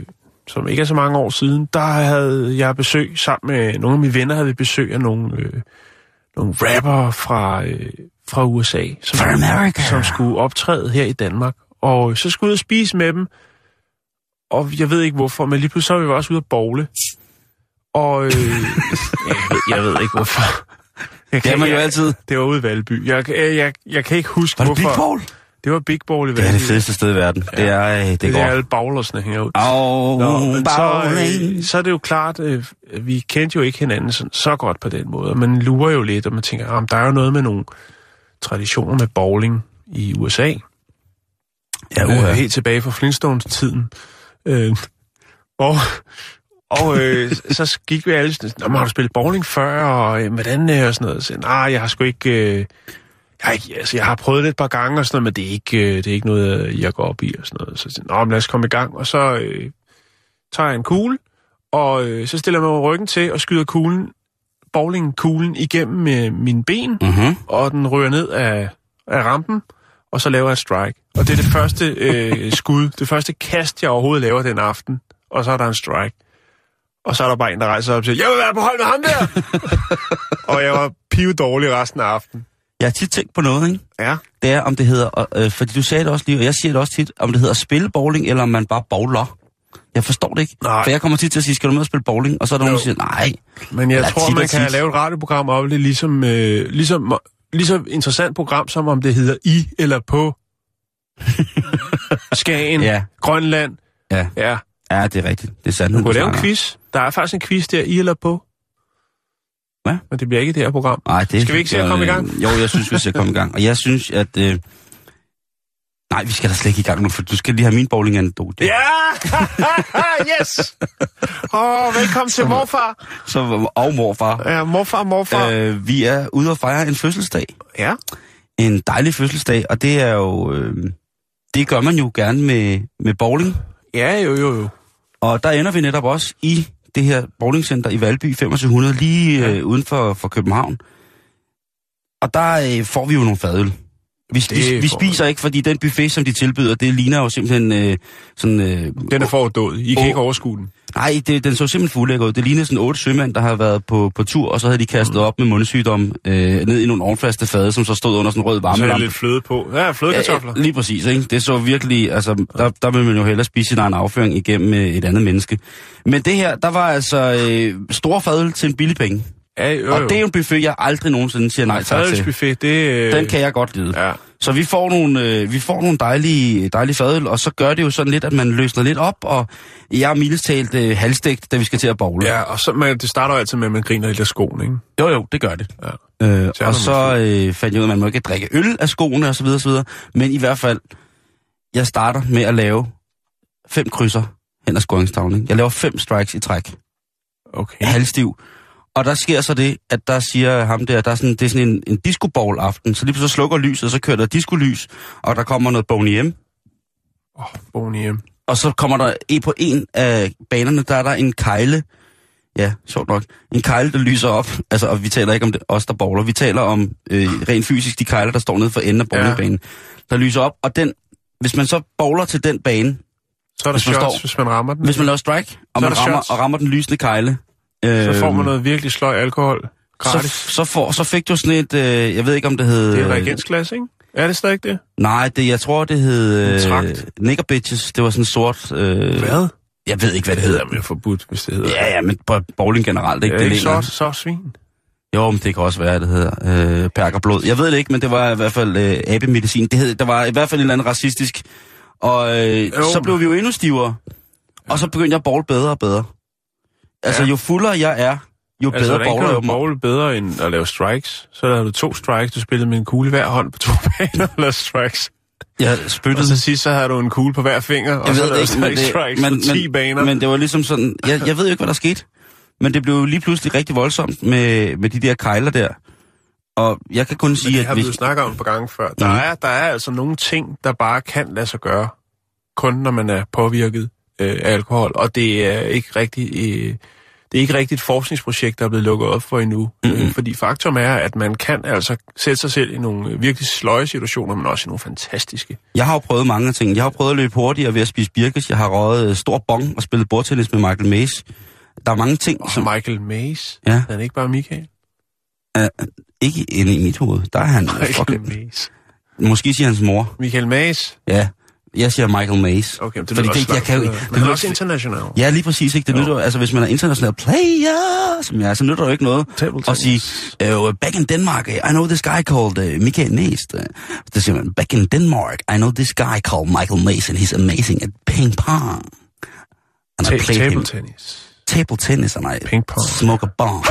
som ikke er så mange år siden, der havde jeg besøg sammen med nogle af mine venner, havde vi besøg af nogle, øh, nogle rapper fra, øh, fra USA, som, Fra America. som skulle optræde her i Danmark. Og så skulle jeg ud og spise med dem, og jeg ved ikke hvorfor, men lige pludselig så var vi også ude at bowle. Og øh, [LAUGHS] jeg, ved, jeg ved ikke hvorfor. Det er man jo altid. Det var ude i Valby. Jeg, jeg, jeg, jeg kan ikke huske, Var det Big hvorfor... Det var Big Ball i Valby. Det er det fedeste sted i verden. Det er, øh, det Det er godt. alle baglersne hænger ud. Au, Nå, så, øh, så er det jo klart, øh, vi kendte jo ikke hinanden sådan, så godt på den måde. Man lurer jo lidt, og man tænker, om der er jo noget med nogle traditioner med bowling i USA. Ja, øh, uha. helt tilbage fra Flintstones-tiden. Øh, og og øh, [LAUGHS] så gik vi alle sådan, Nå, har du spillet bowling før, og øh, hvordan øh, og sådan noget. Så, nej, jeg har sgu ikke... Øh, jeg, altså, jeg har prøvet det et par gange og sådan noget, men det er ikke, øh, det er ikke noget, jeg går op i og sådan noget. Så jeg Nå, men lad os komme i gang. Og så øh, tager jeg en kugle, og øh, så stiller jeg mig ryggen til og skyder kuglen, bowlingkuglen igennem øh, mine ben, Mhm. og den rører ned af, af rampen, og så laver jeg et strike. Og det er det første øh, [LAUGHS] skud, det første kast, jeg overhovedet laver den aften, og så er der en strike. Og så er der bare en, der rejser op og siger, jeg vil være på hold med ham der! [LAUGHS] og jeg var pive dårlig resten af aftenen. Jeg har tit tænkt på noget, ikke? Ja. Det er, om det hedder, øh, fordi du sagde det også lige, og jeg siger det også tit, om det hedder spille bowling, eller om man bare bowler. Jeg forstår det ikke. Nej. For jeg kommer tit til at sige, skal du med at spille bowling? Og så er der nogen, der siger, nej. Men jeg Eller tror, og man kan tit. lave et radioprogram om det, ligesom, øh, ligesom, ligesom interessant program, som om det hedder i eller på [LAUGHS] Skagen, Ja. Grønland. Ja, Ja, ja det er rigtigt. Det er sandt. du kunne lave en quiz. Der er faktisk en quiz der, i eller på. Hvad? Men det bliver ikke det her program. Nej, det, Skal vi ikke se at komme i gang? Øh, Jo, jeg synes, vi skal komme i gang. Og jeg synes, at... Øh, nej, vi skal da slet ikke i gang nu, for du skal lige have min bowling-anekdote. Ja! [LAUGHS] yes! Åh, oh, velkommen til morfar. Så, og morfar. Ja, morfar, morfar. Øh, vi er ude og fejre en fødselsdag. Ja. En dejlig fødselsdag, og det er jo... Øh, det gør man jo gerne med, med bowling. Ja, jo, jo, jo. Og der ender vi netop også i det her bowlingcenter i Valby 2500, lige øh, uden for, for København. Og der øh, får vi jo nogle fadøl. Vi, vi, vi spiser ikke, fordi den buffet, som de tilbyder, det ligner jo simpelthen øh, sådan... Øh, Den er fordået. I kan Åh. ikke overskue den. Nej, det, den så simpelthen fuldlækker ud. Det lignede sådan otte sømænd, der havde været på, på tur, og så havde de kastet op med mundsygdom øh, ned i nogle ovnfaste fade, som så stod under sådan en rød Så er lidt fløde på. Ja, flødekartofler. Ja, lige præcis, ikke? Det så virkelig, altså, der, der vil man jo hellere spise sin egen afføring igennem øh, et andet menneske. Men det her, der var altså øh, stor fadøl til en billig penge. Ja, jo, jo. Og det er jo en buffet, jeg aldrig nogensinde siger nej tak til. Fadølsbuffet, det... Øh, Den kan jeg godt lide. Ja. Så vi får nogle, øh, vi får nogle dejlige, dejlige fadøl, og så gør det jo sådan lidt, at man løsner lidt op, og jeg er mildest talt øh, halvstegt, da vi skal til at bowle. Ja, og så, man, det starter jo altid med, at man griner lidt af skoen, ikke? Jo, jo, det gør det. Ja. Øh, og så øh, fandt jeg ud af, at man må ikke drikke øl af skoene osv. osv. Men i hvert fald, jeg starter med at lave fem krydser hen ad scoringstavlen. Jeg laver fem strikes i træk. Okay. Halvstiv. Og der sker så det, at der siger ham der, der er sådan, det er sådan en, en disco aften. Så lige pludselig så slukker lyset, og så kører der disco-lys, og der kommer noget Boney M. Åh, oh, Boniem. Og så kommer der på en af banerne, der er der en kejle. Ja, sjovt nok. En kejle, der lyser op. Altså, og vi taler ikke om det, os, der bowler. Vi taler om øh, rent fysisk de kejler, der står nede for enden af bowlingbanen. Ja. Der lyser op. Og den, hvis man så bowler til den bane, Så er der Hvis man shots, står- hvis man rammer den. hvis man laver strike, og, Så man rammer, shots. og rammer den lysende kejle, øh, Så får man noget virkelig sløj alkohol. så, Gratis. så, får, så fik du sådan et, øh, jeg ved ikke om det hed... det er øh, reagensglas, ikke? Er det stadig det? Nej, det, jeg tror det hed... Øh, trakt. Nigger Bitches, det var sådan sort... Øh, Hvad? Jeg ved ikke, hvad det Det hedder. er mere forbudt, hvis det hedder. Ja, ja, men på bowling generelt, ikke? Er det ikke ligner- så, så svin? Jo, men det kan også være, det hedder øh, perkerblod. Jeg ved det ikke, men det var i hvert fald øh, abemedicin. Det hed, der var i hvert fald en eller anden racistisk. Og øh, Jo. så blev vi jo endnu stivere. Og så begyndte jeg at bowl bedre og bedre. Altså, Ja. jo fuldere jeg er, jo Altså, bedre bowler jeg mig. bowle bedre end at lave strikes? Så lavede du to strikes, du spillede med en kugle hver hånd på to [LAUGHS] baner og lavede strikes. Jeg Og spyttede så sidst, så havde du en kugle på hver finger, og jeg så ved lavede det du ikke, men, strikes det, men, på 10 men, baner. men det var ligesom sådan, jeg, jeg ved jo ikke, hvad der skete, men det blev lige pludselig rigtig voldsomt med, med de der kejler der. Og jeg kan kun Men sige, det at har vi jo snakket om på gange før. Der, Mhm. er, der er altså nogle ting, der bare kan lade sig gøre, kun når man er påvirket øh, af alkohol. Og det er ikke rigtig... Øh, det er ikke rigtigt et forskningsprojekt, der er blevet lukket op for endnu. Mm-hmm. Øh, fordi faktum er, at man kan altså sætte sig selv i nogle virkelig sløje situationer, men også i nogle fantastiske. jeg har jo prøvet mange ting. Jeg har prøvet at løbe hurtigere ved at spise birkes. Jeg har røget øh, stor bong og spillet bordtennis med Michael Mays. Der er mange ting, Og som Michael Mays, Ja. han er ikke bare Michael. ikke inde i mit hoved. Der er han. Michael Fucking, Mays. måske siger hans mor. Michael Mays. Ja, Jeg siger Michael Mays. Okay, men det Fordi lyder også jeg kan jo, det Men han er lyder- også international. Ja, lige præcis. Ikke? Det nytter, altså, hvis man er international player, som jeg er, så nytter det jo ikke noget Table at sige, tennis. uh, back in Denmark, I know this guy called uh, Michael Mays. Uh, så siger man, back in Denmark, I know this guy called Michael Mays, and he's amazing at ping pong. And I Ta- played him table tennis. table tennis, and I Ping pong. smoke a bomb. [GASPS]